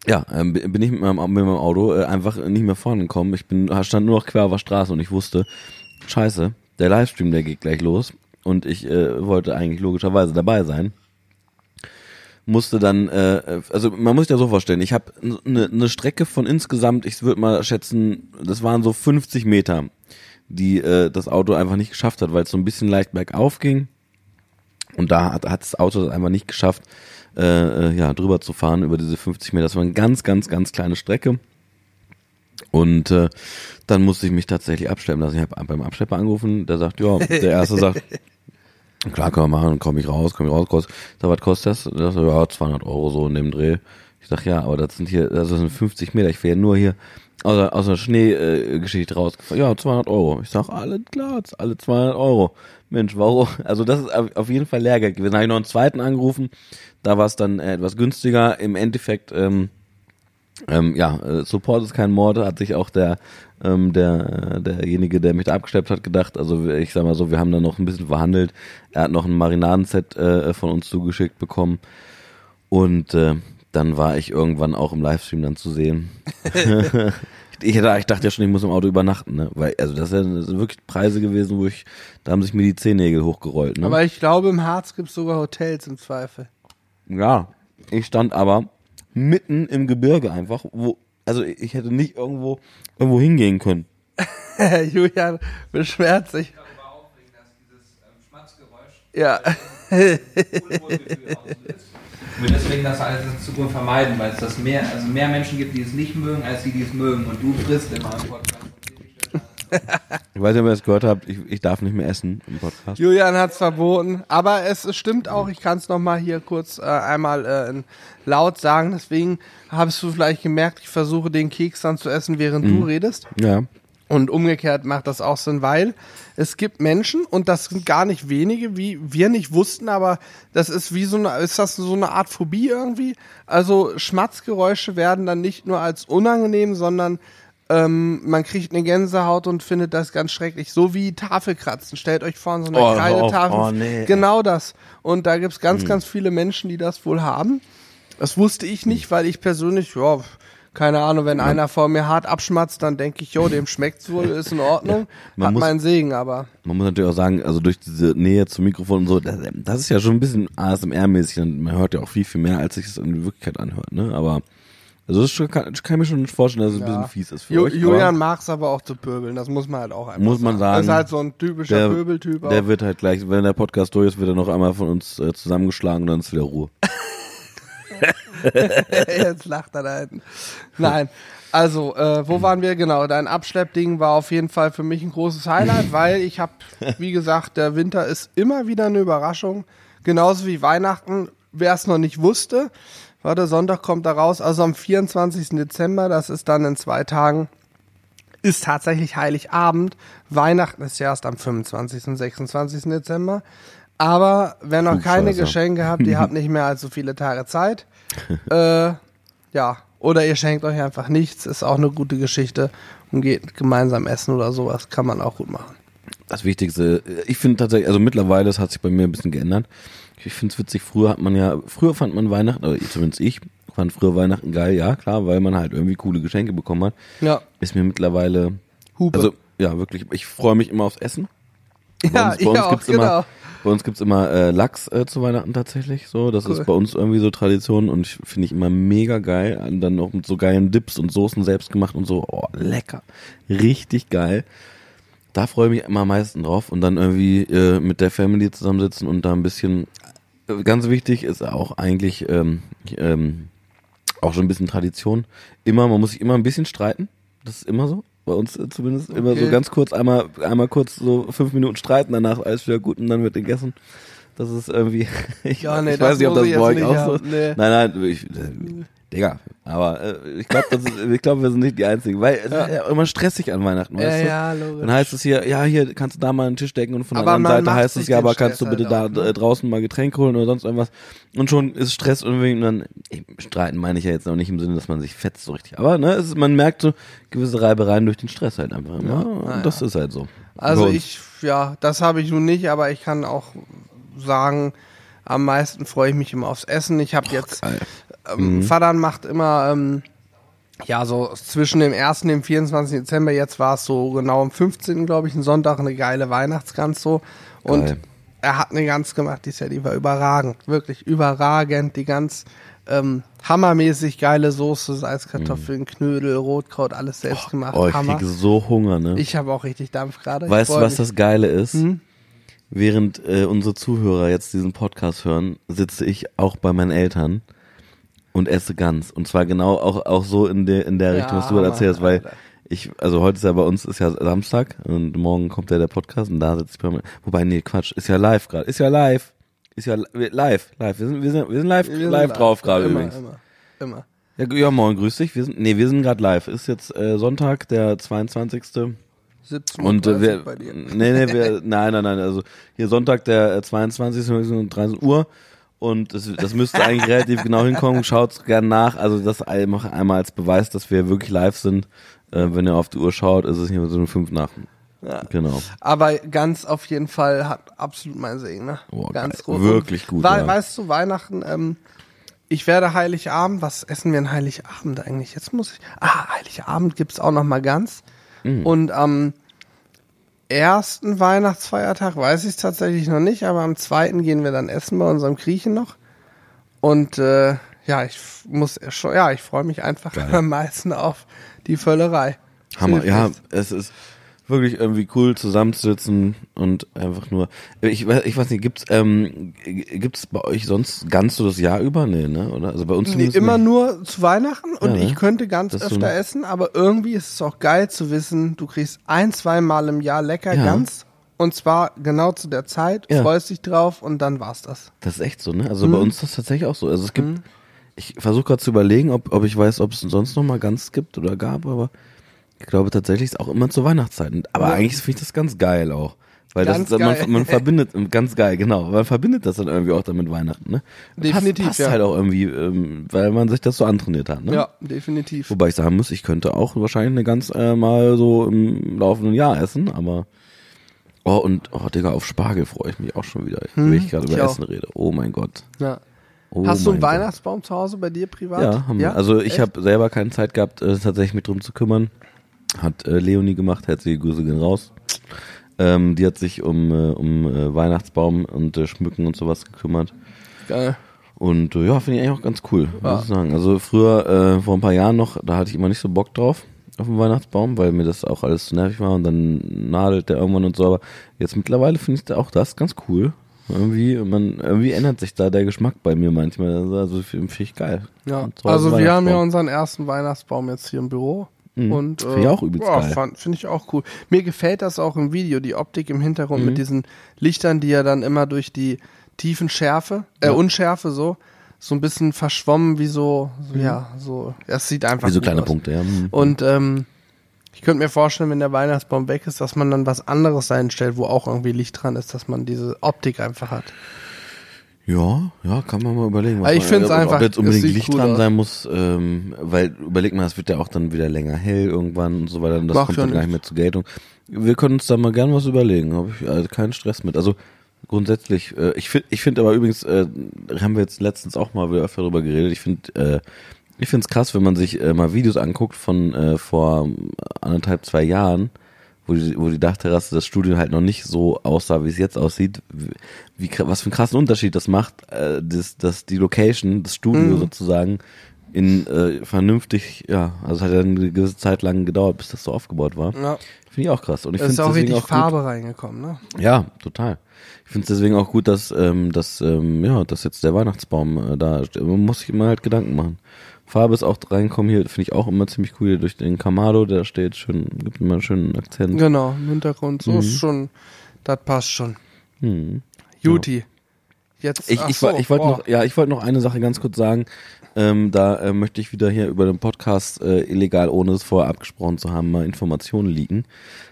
ja, ähm, bin ich mit meinem, mit meinem Auto äh, einfach nicht mehr vorne gekommen. Ich bin, stand nur noch quer auf der Straße und ich wusste, scheiße, der Livestream, der geht gleich los und ich äh, wollte eigentlich logischerweise dabei sein musste dann, äh, also man muss sich ja so vorstellen, ich habe eine ne Strecke von insgesamt, ich würde mal schätzen, das waren so 50 Meter, die äh, das Auto einfach nicht geschafft hat, weil es so ein bisschen leicht bergauf ging. Und da hat, hat das Auto das einfach nicht geschafft, äh, äh, ja, drüber zu fahren über diese 50 Meter. Das war eine ganz, ganz, ganz kleine Strecke. Und äh, dann musste ich mich tatsächlich abstellen lassen. Ich habe beim Abschlepper angerufen, der sagt, ja, der erste sagt, Klar, kann man machen, komme ich raus, komme ich raus, kost, sag, was kostet das? Das so, ja, 200 Euro so in dem Dreh. Ich sag, ja, aber das sind hier, das sind 50 Meter, ich wäre nur hier aus der, aus der Schneegeschichte äh, rausgefahren. Ja, 200 Euro. Ich sag, alle klar, alle 200 Euro. Mensch, warum? Also das ist auf jeden Fall Lehrgeld gewesen. Dann habe ich noch einen zweiten angerufen, da war es dann äh, etwas günstiger. Im Endeffekt, ähm, ähm, ja, äh, Support ist kein Mord, hat sich auch der, ähm, der, äh, derjenige, der mich da abgeschleppt hat, gedacht. Also ich sag mal so, wir haben da noch ein bisschen verhandelt. Er hat noch ein Marinadenset äh, von uns zugeschickt bekommen. Und äh, dann war ich irgendwann auch im Livestream dann zu sehen. ich, ich dachte ja schon, ich muss im Auto übernachten, ne? Weil, also das sind wirklich Preise gewesen, wo ich, da haben sich mir die Zehennägel hochgerollt, ne? Aber ich glaube, im Harz gibt es sogar Hotels im Zweifel. Ja, ich stand aber mitten im Gebirge einfach, wo, also ich hätte nicht irgendwo, irgendwo hingehen können. Julian beschwert sich. darüber aufregen, dass dieses ähm, Schmatzgeräusch Ja. Und deswegen das alles in Zukunft vermeiden, weil es das mehr, also mehr Menschen gibt, die es nicht mögen, als die, die es mögen. Und du frisst immer im Podcast. Ich weiß nicht, ob ihr das gehört habt, ich, ich darf nicht mehr essen im Podcast. Julian hat es verboten. Aber es, stimmt auch, ich kann es nochmal hier kurz äh, einmal äh, laut sagen. Deswegen hast du vielleicht gemerkt, ich versuche den Keks dann zu essen, während du redest. Ja. Und umgekehrt macht das auch Sinn, weil es gibt Menschen, und das sind gar nicht wenige, wie wir nicht wussten, aber das ist wie so eine, ist das so eine Art Phobie irgendwie? Also Schmatzgeräusche werden dann nicht nur als unangenehm, sondern ähm, man kriegt eine Gänsehaut und findet das ganz schrecklich. So wie Tafelkratzen. Stellt euch vor, so eine Oh, kleine auf. Tafel. Oh, nee. Genau das. Und da gibt's ganz, ganz viele Menschen, die das wohl haben. Das wusste ich nicht, weil ich persönlich, ja, keine Ahnung, wenn einer vor mir hart abschmatzt, dann denke ich, jo, dem schmeckt's wohl, ist in Ordnung, man hat muss- meinen Segen, aber Man muss natürlich auch sagen, also durch diese Nähe zum Mikrofon und so, das, das ist ja schon ein bisschen ASMR-mäßig man hört ja auch viel, viel mehr, als sich das in Wirklichkeit anhört, ne? Aber, also das schon, kann, kann ich mir schon vorstellen, dass es ein Ja. bisschen fies ist für Ju euch. Julian aber mag's aber auch zu pöbeln, das muss man halt auch einfach Muss man sagen. Das ist halt so ein typischer der, Pöbeltyp auch. der wird halt gleich, wenn der Podcast durch ist, wird er noch einmal von uns äh, zusammengeschlagen und dann ist wieder Ruhe. Jetzt lacht er da hinten. Nein. Also, äh, wo waren wir? Genau, dein Abschleppding war auf jeden Fall für mich ein großes Highlight, weil ich habe, wie gesagt, der Winter ist immer wieder eine Überraschung. Genauso wie Weihnachten, wer es noch nicht wusste. Warte, Sonntag kommt da raus. Also am 24. Dezember, das ist dann in zwei Tagen, ist tatsächlich Heiligabend. Weihnachten ist ja erst am 25. und 26. Dezember. Aber wer noch keine. Geschenke habt, ihr habt nicht mehr allzu viele Tage Zeit. äh, ja, oder ihr schenkt euch einfach nichts, ist auch eine gute Geschichte und geht gemeinsam essen oder sowas, kann man auch gut machen. Das Wichtigste, ich finde tatsächlich, also mittlerweile, das hat sich bei mir ein bisschen geändert. Ich finde es witzig, früher hat man ja, früher fand man Weihnachten, oder zumindest ich, fand früher Weihnachten geil, ja, klar, weil man halt irgendwie coole Geschenke bekommen hat. Ja, Ist mir mittlerweile, Hupe. also ja, wirklich, ich freue mich immer aufs Essen. ja, ich auch, gibt's genau. immer, bei uns gibt's immer äh, Lachs äh, zu Weihnachten tatsächlich. So, das Cool. ist bei uns irgendwie so Tradition und ich- finde ich immer mega geil. Und dann auch mit so geilen Dips und Soßen selbst gemacht und so. Oh, lecker. Richtig geil. Da freue ich mich immer am meisten drauf und dann irgendwie äh, mit der Family zusammensitzen und da ein bisschen. äh, Ganz wichtig ist auch eigentlich ähm, ähm, auch schon ein bisschen Tradition. Immer, man muss sich immer ein bisschen streiten. Das ist immer so. Bei uns äh, zumindest immer so Okay. ganz kurz, einmal, einmal kurz so fünf Minuten streiten, danach alles wieder gut und dann wird gegessen. Das ist irgendwie. Ich, Ja, nee, ich weiß nicht, ob das bei euch auch so nee. Nein, nein, ich, äh, Digga. Aber äh, ich glaube, ich glaube, wir sind nicht die Einzigen, weil es ist ja immer stressig an Weihnachten, Ja, weißt du? ja, logisch. Dann heißt es hier, ja, hier kannst du da mal einen Tisch decken und von Aber der anderen Seite heißt es, ja, aber kannst du Stress bitte halt da auch, ne? draußen mal Getränk holen oder sonst irgendwas. Und schon ist Stress irgendwie und dann, ey, streiten meine ich ja jetzt noch nicht im Sinne, dass man sich fetzt so richtig. Aber ne, es man merkt so gewisse Reibereien durch den Stress halt einfach immer. Ja, und das ist halt so. Also ich, ja, das habe ich nun nicht, aber ich kann auch sagen, am meisten freue ich mich immer aufs Essen. Ich habe jetzt, geil. Ähm, Vater macht immer, ähm, ja, so zwischen dem 1. und dem 24. Dezember, jetzt war es so genau am 15. glaube ich, ein Sonntag, eine geile Weihnachtsgans so. Und Geil. er hat eine Gans gemacht, die ist ja, die war überragend, wirklich überragend, die Gans. Ähm, hammermäßig geile Soße, Salzkartoffeln, Knödel, Rotkraut, alles selbst gemacht. Oh, ich Hammer. kriege so Hunger, ne? Ich habe auch richtig Dampf gerade. Weißt du, was mich. das Geile ist? Hm? Während äh, unsere Zuhörer jetzt diesen Podcast hören, sitze ich auch bei meinen Eltern und esse Gans. Und zwar genau auch, auch so in der, in der Richtung, was du gerade erzählst, weil ich, also heute ist ja bei uns, ist ja Samstag und morgen kommt ja der Podcast und da sitze ich bei mir. Wobei, nee, Quatsch, ist ja live gerade. Ist ja live. Ist ja li- live, live. Wir sind, wir sind, wir sind live, Wir sind live drauf gerade übrigens. Immer, immer. Ja, ja, moin, grüß dich. Wir sind, nee, wir sind gerade live. Ist jetzt äh, Sonntag, der 22. 17 Und äh, wir, bei dir. nee, nee, wir, nein, nein, nein, also hier Sonntag, der äh, 22. um 13 Uhr und das, das müsste eigentlich relativ genau hinkommen, schaut's gern nach, also das einfach einmal als Beweis, dass wir wirklich live sind, äh, wenn ihr auf die Uhr schaut, ist es hier so eine 5 nach. Ja. Genau. Aber ganz auf jeden Fall hat absolut mein Segen, ne? Oh, ganz geil. groß. Wirklich gut, Wei ja. Weißt du, Weihnachten, ähm, ich werde Heiligabend, was essen wir an Heiligabend eigentlich? Jetzt muss ich, ah, Heiligabend gibt's auch noch mal ganz. Mhm. Und am ersten Weihnachtsfeiertag weiß ich es tatsächlich noch nicht, aber am zweiten gehen wir dann essen bei unserem Griechen noch. Und äh, ja, ich muss schon, ja, ich freue mich einfach Geil. am meisten auf die Völlerei. Hammer, ja, es ist wirklich irgendwie cool zusammenzusitzen und einfach nur. Ich, weiß- ich weiß nicht, gibt's ähm, gibt's bei euch sonst ganz so das Jahr über? Nee, ne? Oder? Also bei uns Nee, immer nicht. nur zu Weihnachten und Ja, ne? ich könnte ganz Das so öfter ein- essen, aber irgendwie ist es auch geil zu wissen, du kriegst ein, zwei Mal im Jahr lecker Ja. ganz und zwar genau zu der Zeit, Ja. freust dich drauf und dann war's das. Das ist echt so, ne? Also Mhm. bei uns ist das tatsächlich auch so. Also es gibt, ich versuche gerade zu überlegen, ob, ob ich weiß, ob es sonst noch mal ganz gibt oder gab, aber ich glaube tatsächlich ist auch immer zur Weihnachtszeit. Aber Ja. eigentlich finde ich das ganz geil auch. Weil Ganz das, man, man verbindet, ganz geil, genau, man verbindet das dann irgendwie auch damit Weihnachten, ne? Definitiv, Passt, passt ja. halt auch irgendwie, ähm, weil man sich das so antrainiert hat, ne? Ja, definitiv. Wobei ich sagen muss, ich könnte auch wahrscheinlich eine ganz äh, mal so im laufenden Jahr essen, aber oh und oh Digga, auf Spargel freue ich mich auch schon wieder, wenn ich gerade Hm, über auch. Essen rede. Oh mein Gott. Ja. Oh Hast du einen mein Gott. Weihnachtsbaum zu Hause bei dir privat? Ja, haben wir. Also ich habe selber keine Zeit gehabt, äh, tatsächlich mich drum zu kümmern. Hat äh, Leonie gemacht, herzliche Grüße gehen raus. Ähm, die hat sich um, äh, um äh, Weihnachtsbaum und äh, Schmücken und sowas gekümmert. Geil. Und äh, ja, finde ich eigentlich auch ganz cool, Ja. muss ich sagen. Also früher, äh, vor ein paar Jahren noch, da hatte ich immer nicht so Bock drauf auf den Weihnachtsbaum, weil mir das auch alles zu nervig war und dann nadelt der irgendwann und so. Aber jetzt mittlerweile finde ich auch das ganz cool. Irgendwie, man, irgendwie ändert sich da der Geschmack bei mir manchmal. Also, also finde ich geil. Ja, also wir haben ja unseren ersten Weihnachtsbaum jetzt hier im Büro. Mhm. Und Finde ich auch übelst ja, geil. Finde ich auch cool. Mir gefällt das auch im Video, die Optik im Hintergrund Mhm. mit diesen Lichtern, die ja dann immer durch die tiefen Schärfe, äh, Ja. Unschärfe so, so ein bisschen verschwommen wie so, so ja, so, es sieht einfach Mhm. Wie so kleine aus. Punkte, ja. Mhm. Und ähm, ich könnte mir vorstellen, wenn der Weihnachtsbaum weg ist, dass man dann was anderes einstellt, wo auch irgendwie Licht dran ist, dass man diese Optik einfach hat. Ja, ja, kann man mal überlegen. Aber ich find's ob einfach, jetzt unbedingt es Licht cool dran sein muss, ähm, weil überleg mal, es wird ja auch dann wieder länger hell irgendwann und so weiter. Und das Macht kommt dann gar nicht mehr zur Geltung. Wir können uns da mal gern was überlegen. Habe ich also keinen Stress mit. Also grundsätzlich, äh, ich finde, ich finde aber übrigens, äh, haben wir jetzt letztens auch mal wieder öfter darüber geredet. Ich finde, äh, ich finde es krass, wenn man sich äh, mal Videos anguckt von äh, vor anderthalb, zwei Jahren, wo die, wo die Dachterrasse das Studio halt noch nicht so aussah, wie es jetzt aussieht, wie, was für einen krassen Unterschied das macht, äh, das, das die Location, das Studio Mhm. sozusagen in äh, vernünftig, ja, also es hat ja eine gewisse Zeit lang gedauert, bis das so aufgebaut war. Ja. Finde ich auch krass. Und ich Es finde auch deswegen auch gut, Farbe reingekommen, ne? ja, total. Ich finde es deswegen auch gut, dass, ähm, dass, ähm, ja, dass jetzt der Weihnachtsbaum äh, da steht. Man muss sich immer halt Gedanken machen. Farbe ist auch reinkommen hier, finde ich auch immer ziemlich cool, hier durch den Kamado, der steht schön, gibt immer einen schönen Akzent. Genau, im Hintergrund. So Mhm. ist schon, das passt schon. Hm. Juti. Jetzt, Ich, ich, so, ich wollte boah. noch, ja, ich wollte noch eine Sache ganz kurz sagen. Ähm, da äh, möchte ich wieder hier über den Podcast äh, illegal, ohne es vorher abgesprochen zu haben, mal Informationen liegen.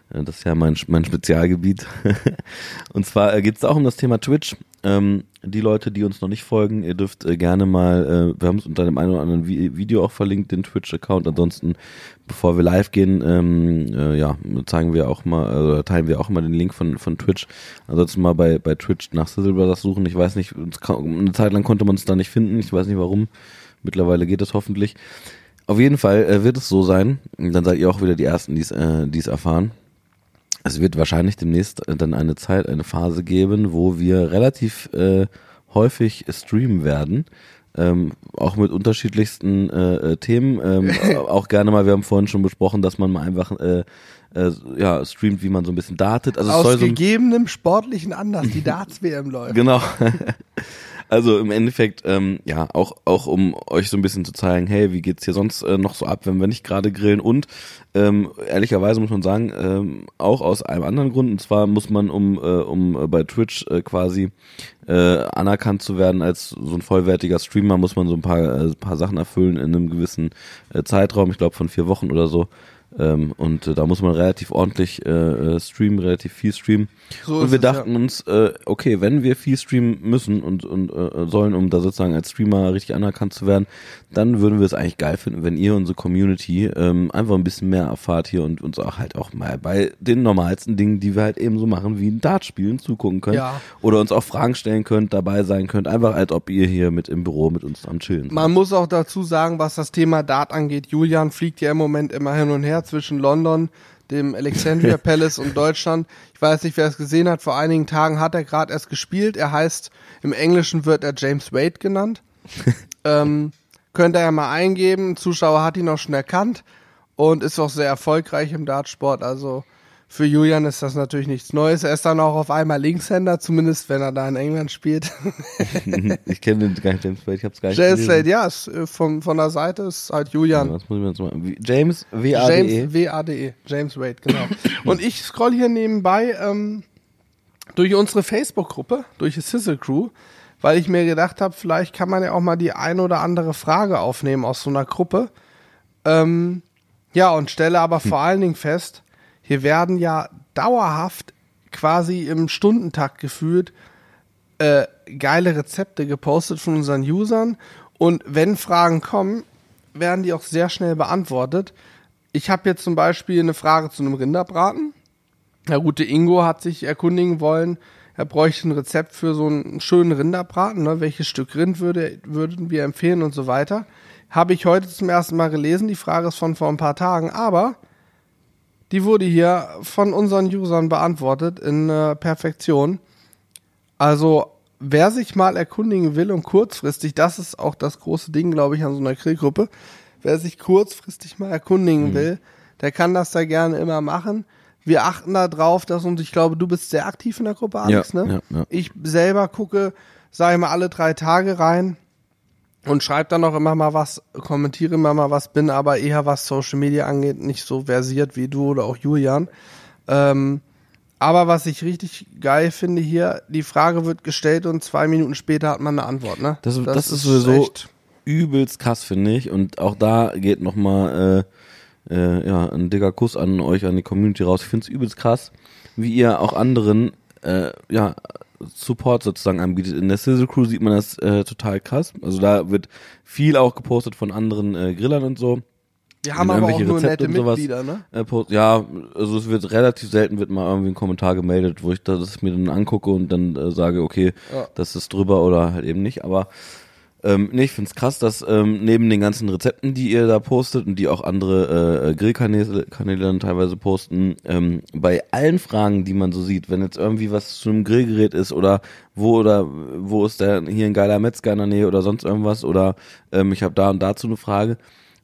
Das ist ja mein, mein Spezialgebiet. Und zwar äh, geht es auch um das Thema Twitch. Ähm, die Leute, die uns noch nicht folgen, ihr dürft äh, gerne mal, äh, wir haben es unter dem einen oder anderen Vi Video auch verlinkt, den Twitch-Account. Ansonsten, bevor wir live gehen, ähm, äh, ja, zeigen wir auch mal, äh, teilen wir auch mal den Link von, von Twitch. Ansonsten mal bei, bei Twitch nach Sizzle Brothers suchen. Ich weiß nicht, eine Zeit lang konnte man es da nicht finden. Ich weiß nicht warum. Mittlerweile geht es hoffentlich. Auf jeden Fall äh, wird es so sein. Dann seid ihr auch wieder die Ersten, die es erfahren. Es wird wahrscheinlich demnächst äh, dann eine Zeit, eine Phase geben, wo wir relativ äh, häufig streamen werden. Ähm, auch mit unterschiedlichsten äh, äh, Themen. Ähm, auch gerne mal, wir haben vorhin schon besprochen, dass man mal einfach äh, äh, ja, streamt, wie man so ein bisschen datet. Also Aus so gegebenem sportlichen Anlass, die Darts-WM läuft. Genau. Also im Endeffekt, ähm, ja, auch, auch um euch so ein bisschen zu zeigen, hey, wie geht's hier sonst äh, noch so ab, wenn wir nicht gerade grillen? Und ähm, ehrlicherweise muss man sagen, ähm, auch aus einem anderen Grund, und zwar muss man, um, äh, um äh, bei Twitch äh, quasi äh, anerkannt zu werden als so ein vollwertiger Streamer, muss man so ein paar, äh, paar Sachen erfüllen in einem gewissen äh, Zeitraum, ich glaube von vier Wochen oder so. Ähm, und äh, da muss man relativ ordentlich äh, äh, streamen, relativ viel streamen. So und wir es, ja. dachten uns, äh, okay, wenn wir viel streamen müssen und, und äh, sollen, um da sozusagen als Streamer richtig anerkannt zu werden, dann würden wir es eigentlich geil finden, wenn ihr unsere Community ähm, einfach ein bisschen mehr erfahrt hier und uns auch halt auch mal bei den normalsten Dingen, die wir halt eben so machen, wie ein Dart spielen, zugucken könnt. Ja. Oder uns auch Fragen stellen könnt, dabei sein könnt, einfach als ob ihr hier mit im Büro mit uns am Chillen seid. Man muss auch dazu sagen, was das Thema Dart angeht. Julian fliegt ja im Moment immer hin und her zwischen London, dem Alexandria Palace und Deutschland. Ich weiß nicht, wer es gesehen hat. Vor einigen Tagen hat er gerade erst gespielt. Er heißt, im Englischen wird er James Wade genannt. ähm, könnt ihr ja mal eingeben. Ein Zuschauer hat ihn auch schon erkannt und ist auch sehr erfolgreich im Dartsport. Also für Julian ist das natürlich nichts Neues. Er ist dann auch auf einmal Linkshänder, zumindest wenn er da in England spielt. ich kenne den gar nicht, James Wade, ich hab's gar nicht James. Wade, ja, ist, äh, von, von der Seite ist halt Julian. Was muss ich mir jetzt mal, James W-A-D-E. James W-A-D-E. James Wade, genau. Und ich scroll hier nebenbei ähm, durch unsere Facebook-Gruppe, durch die Sizzle Crew, weil ich mir gedacht habe, vielleicht kann man ja auch mal die ein oder andere Frage aufnehmen aus so einer Gruppe. Ähm, ja, und stelle aber vor allen Dingen fest, hier werden ja dauerhaft quasi im Stundentakt gefühlt äh, geile Rezepte gepostet von unseren Usern. Und wenn Fragen kommen, werden die auch sehr schnell beantwortet. Ich habe jetzt zum Beispiel eine Frage zu einem Rinderbraten. Der gute Ingo hat sich erkundigen wollen, er bräuchte ein Rezept für so einen schönen Rinderbraten. Ne? Welches Stück Rind würde, würden wir empfehlen und so weiter. Habe ich heute zum ersten Mal gelesen. Die Frage ist von vor ein paar Tagen, aber die wurde hier von unseren Usern beantwortet in äh, Perfektion. Also, wer sich mal erkundigen will und kurzfristig, das ist auch das große Ding, glaube ich, an so einer Grillgruppe, wer sich kurzfristig mal erkundigen will, der kann das da gerne immer machen. Wir achten da drauf, dass uns, ich glaube, du bist sehr aktiv in der Gruppe, Alex, Ja, ne? ja, ja. Ich selber gucke, sage ich mal, alle drei Tage rein und schreibe dann auch immer mal was, kommentiere immer mal was, bin aber eher, was Social Media angeht, nicht so versiert wie du oder auch Julian. Ähm, aber was ich richtig geil finde hier, die Frage wird gestellt und zwei Minuten später hat man eine Antwort, ne? Das, das, ist sowieso übelst krass, finde ich. Und auch da geht nochmal äh, äh, ja, ein dicker Kuss an euch, an die Community raus. Ich finde es übelst krass, wie ihr auch anderen äh, ja, Support sozusagen anbietet. In der Sizzle Crew sieht man das äh, total krass. Also da wird viel auch gepostet von anderen äh, Grillern und so. Wir haben aber auch nur Rezepte nette und sowas- Mitglieder, ne? Äh, ja, also es wird relativ selten wird mal irgendwie ein Kommentar gemeldet, wo ich das mir dann angucke und dann äh, sage, okay, Ja. das ist drüber oder halt eben nicht. Aber ähm, nee, ich find's krass, dass ähm, neben den ganzen Rezepten, die ihr da postet und die auch andere äh, Grillkanäle Kanäle dann teilweise posten, ähm, bei allen Fragen, die man so sieht, wenn jetzt irgendwie was zu einem Grillgerät ist oder wo oder wo ist der hier ein geiler Metzger in der Nähe oder sonst irgendwas oder ähm, ich habe da und dazu eine Frage.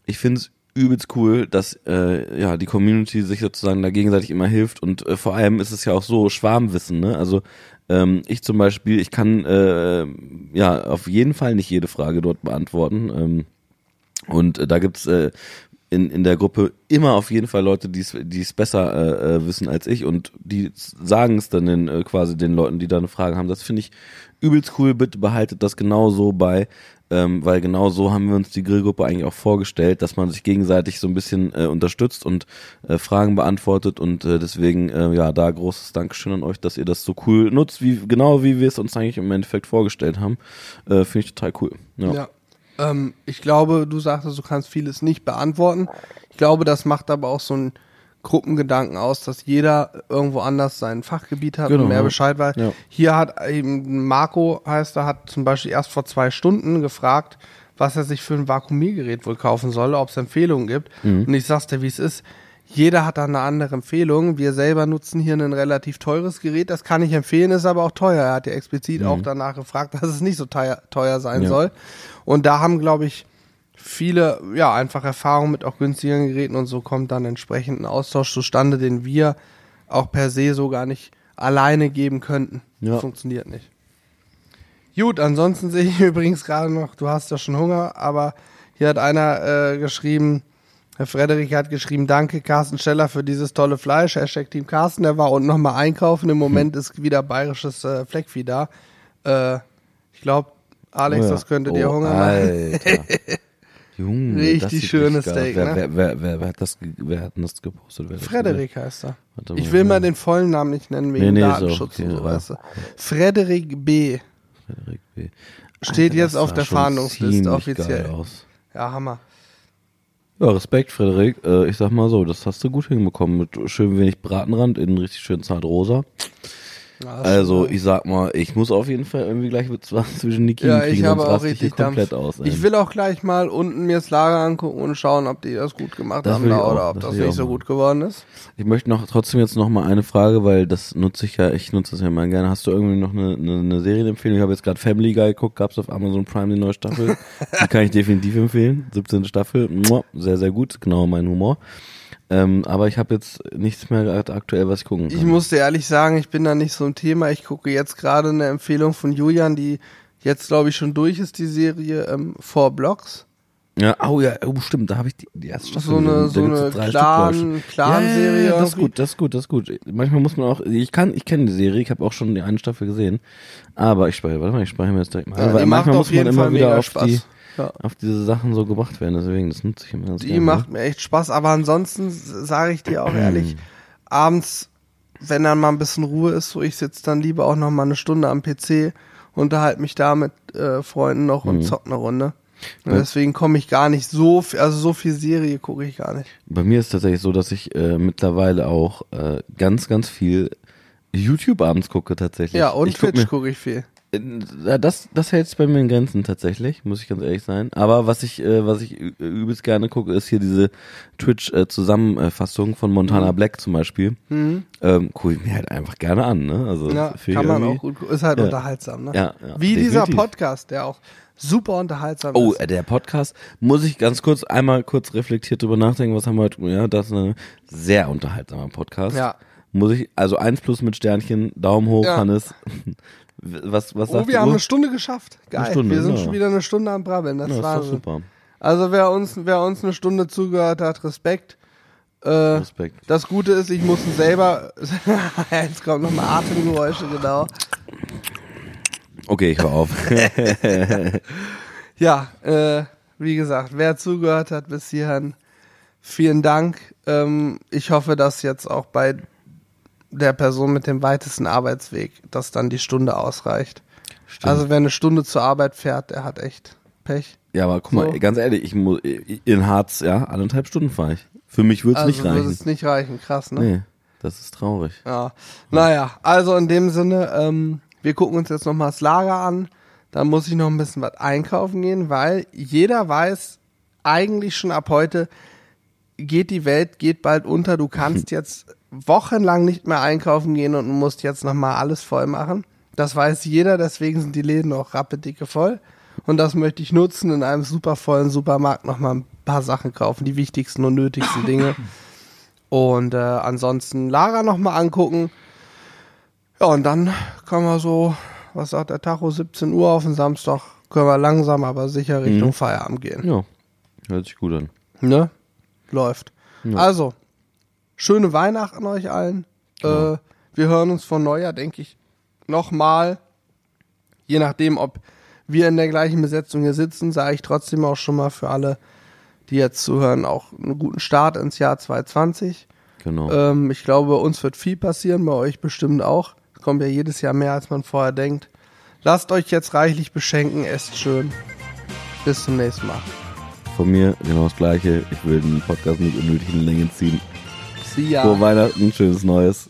Ich find's übelst cool, dass äh, ja die Community sich sozusagen da gegenseitig immer hilft und äh, vor allem ist es ja auch so Schwarmwissen, ne? Also ähm, ich zum Beispiel, ich kann äh, ja auf jeden Fall nicht jede Frage dort beantworten. Ähm, und äh, da gibt's äh, in, in der Gruppe immer auf jeden Fall Leute, die es besser äh, äh, wissen als ich und die sagen es dann den, äh, quasi den Leuten, die da eine Frage haben. Das finde ich übelst cool. Bitte behaltet das genau so bei, ähm, weil genau so haben wir uns die Grillgruppe eigentlich auch vorgestellt, dass man sich gegenseitig so ein bisschen äh, unterstützt und äh, Fragen beantwortet und äh, deswegen äh, ja da großes Dankeschön an euch, dass ihr das so cool nutzt, wie genau wie wir es uns eigentlich im Endeffekt vorgestellt haben. Äh, finde ich total cool. Ja. Ja. Ähm, ich glaube, du sagtest, du kannst vieles nicht beantworten. Ich glaube, das macht aber auch so einen Gruppengedanken aus, dass jeder irgendwo anders sein Fachgebiet hat Genau, und mehr. Bescheid weiß. Ja. Hier hat eben Marco, heißt er, hat zum Beispiel erst vor zwei Stunden gefragt, was er sich für ein Vakuumiergerät wohl kaufen soll, ob es Empfehlungen gibt. Mhm. Und ich sag's dir, wie es ist. Jeder hat da eine andere Empfehlung. Wir selber nutzen hier ein relativ teures Gerät. Das kann ich empfehlen, ist aber auch teuer. Er hat ja explizit auch danach gefragt, dass es nicht so teuer, teuer sein Mhm. Ja. soll. Und da haben, glaube ich, viele, ja, einfach Erfahrungen mit auch günstigeren Geräten und so kommt dann entsprechend ein Austausch zustande, den wir auch per se so gar nicht alleine geben könnten. Ja. Funktioniert nicht. Gut, ansonsten sehe ich übrigens gerade noch, du hast ja schon Hunger, aber hier hat einer äh, geschrieben, Herr Frederik hat geschrieben, danke Carsten Scheller für dieses tolle Fleisch. Hashtag Team Carsten, der war unten nochmal einkaufen. Im Moment ist wieder bayerisches äh, Fleckvieh da. Äh, ich glaube, Alex, Oh ja. das könnte dir oh, Hunger machen. Alter. Junge, Richtig schönes. Steak, wer, ne? wer, wer, wer, wer, hat das, wer hat denn das gepostet? Wer hat das Frederik heißt er. Warte Ich will mal den vollen Namen nicht nennen wegen Nee, nee, Datenschutz okay, und so, weißt du. Frederik B. Frederik B. Steht jetzt das auf der Fahndungsliste offiziell. Ja, Hammer. Ja, Respekt, Frederik. Äh, ich sag mal so, das hast du gut hinbekommen. Mit schön wenig Bratenrand in richtig schön zart rosa. Also, ich sag mal, ich muss auf jeden Fall irgendwie gleich was zwischen die Kiemen ja, kriegen, ich habe auch richtig komplett aus. ey. Ich will auch gleich mal unten mir das Lager angucken und schauen, ob die das gut gemacht Das haben da auch, oder ob das das nicht so gut geworden ist. Ich möchte noch trotzdem jetzt noch mal eine Frage, weil das nutze ich ja, ich nutze das ja immer gerne. Hast du irgendwie noch eine, eine, eine Serienempfehlung? Ich habe jetzt gerade Family Guy geguckt, gab's auf Amazon Prime die neue Staffel. die kann ich definitiv empfehlen. 17. Staffel, sehr, sehr gut, genau mein Humor. Ähm, aber ich habe jetzt nichts mehr gerade aktuell, was ich gucken kann. Ich muss dir ehrlich sagen, ich bin da nicht so ein Thema. Ich gucke jetzt gerade eine Empfehlung von Julian, die jetzt, glaube ich, schon durch ist, die Serie ähm, Four Blocks. Ja, oh ja, oh stimmt, da habe ich die, die erste Staffel So eine, so eine ich. Clan, Clan-Serie. Ja, das ist gut, das ist gut, das ist gut. Manchmal muss man auch, ich kann, ich kenne die Serie, ich habe auch schon die eine Staffel gesehen, aber ich speichere, warte mal, ich speichere mir das direkt mal. Ja, weil manchmal auf muss man jeden immer Fall wieder auf Spaß. die, Ja. auf diese Sachen so gebracht werden, deswegen, das nutze ich immer ganz Die gerne. macht mir echt Spaß, aber ansonsten sage ich dir auch ehrlich, abends, wenn dann mal ein bisschen Ruhe ist, so ich sitze dann lieber auch noch mal eine Stunde am PC, unterhalte mich da mit äh, Freunden noch und zock eine Runde. Und. Ja. deswegen komme ich gar nicht so, viel, also so viel Serie gucke ich gar nicht. Bei mir ist es tatsächlich so, dass ich äh, mittlerweile auch äh, ganz, ganz viel YouTube abends gucke tatsächlich. Ja, und ich Twitch gucke ich viel. Ja, das, das hält sich bei mir in Grenzen tatsächlich, muss ich ganz ehrlich sein. Aber was ich, äh, was ich ü- übelst gerne gucke, ist hier diese Twitch-Zusammenfassung von Montana Black zum Beispiel. Ähm, gucke ich mir halt einfach gerne an, ne? Also Mhm. Ja, kann man auch gut gucken. Ist halt Ja. unterhaltsam, ne? Ja, ja, Wie dieser definitiv. Podcast, der auch super unterhaltsam Oh, ist. äh, der Podcast, muss ich ganz kurz einmal kurz reflektiert drüber nachdenken, was haben wir heute, ja, das ist ein sehr unterhaltsamer Podcast. Ja. Muss ich, also eins plus mit Sternchen, Daumen hoch, Ja. Hannes. Was, was Oh, wir haben eine Stunde geschafft. Geil. Stunde, wir sind ja. schon wieder eine Stunde am Brabbeln. Das Ja, ist war super. Also wer uns, wer uns eine Stunde zugehört hat, Respekt. Äh, Respekt. Das Gute ist, ich muss ihn selber. Jetzt kommen nochmal Atemgeräusche, genau. Okay, ich hör auf. Ja, äh, wie gesagt, wer zugehört hat bis hierhin, vielen Dank. Ähm, ich hoffe, dass jetzt auch bei der Person mit dem weitesten Arbeitsweg, dass dann die Stunde ausreicht. Also wer eine Stunde zur Arbeit fährt, der hat echt Pech. Ja, aber guck mal, So. ganz ehrlich, ich muss in Harz, ja, anderthalb Stunden fahre ich. Für mich wird's Also nicht würde reichen. es nicht reichen, krass, ne? Nee, das ist traurig. Ja. Naja, also in dem Sinne, ähm, wir gucken uns jetzt nochmal das Lager an. Dann muss ich noch ein bisschen was einkaufen gehen, weil jeder weiß eigentlich schon ab heute, geht die Welt, geht bald unter. Du kannst jetzt wochenlang nicht mehr einkaufen gehen und musst jetzt nochmal alles voll machen. Das weiß jeder, deswegen sind die Läden auch rappedicke voll. Und das möchte ich nutzen, in einem super vollen Supermarkt nochmal ein paar Sachen kaufen, die wichtigsten und nötigsten Dinge. Und äh, ansonsten Lager nochmal angucken. Ja, und dann können wir so, was sagt der Tacho, 17 Uhr auf den Samstag, können wir langsam, aber sicher Richtung Mhm. Feierabend gehen. Ja, hört sich gut an. Ne? Läuft. Ja. Also, schöne Weihnachten euch allen. Äh, wir hören uns von Neujahr, denke ich, nochmal. Je nachdem, ob wir in der gleichen Besetzung hier sitzen, sage ich trotzdem auch schon mal für alle, die jetzt zuhören, auch einen guten Start ins Jahr 2020. Genau. Ähm, ich glaube, uns wird viel passieren, bei euch bestimmt auch. Es kommt ja jedes Jahr mehr, als man vorher denkt. Lasst euch jetzt reichlich beschenken, esst schön. Bis zum nächsten Mal. Von mir genau das gleiche. Ich will den Podcast nicht unnötig in Länge ziehen. See ya. Frohe Weihnachten, schönes Neues.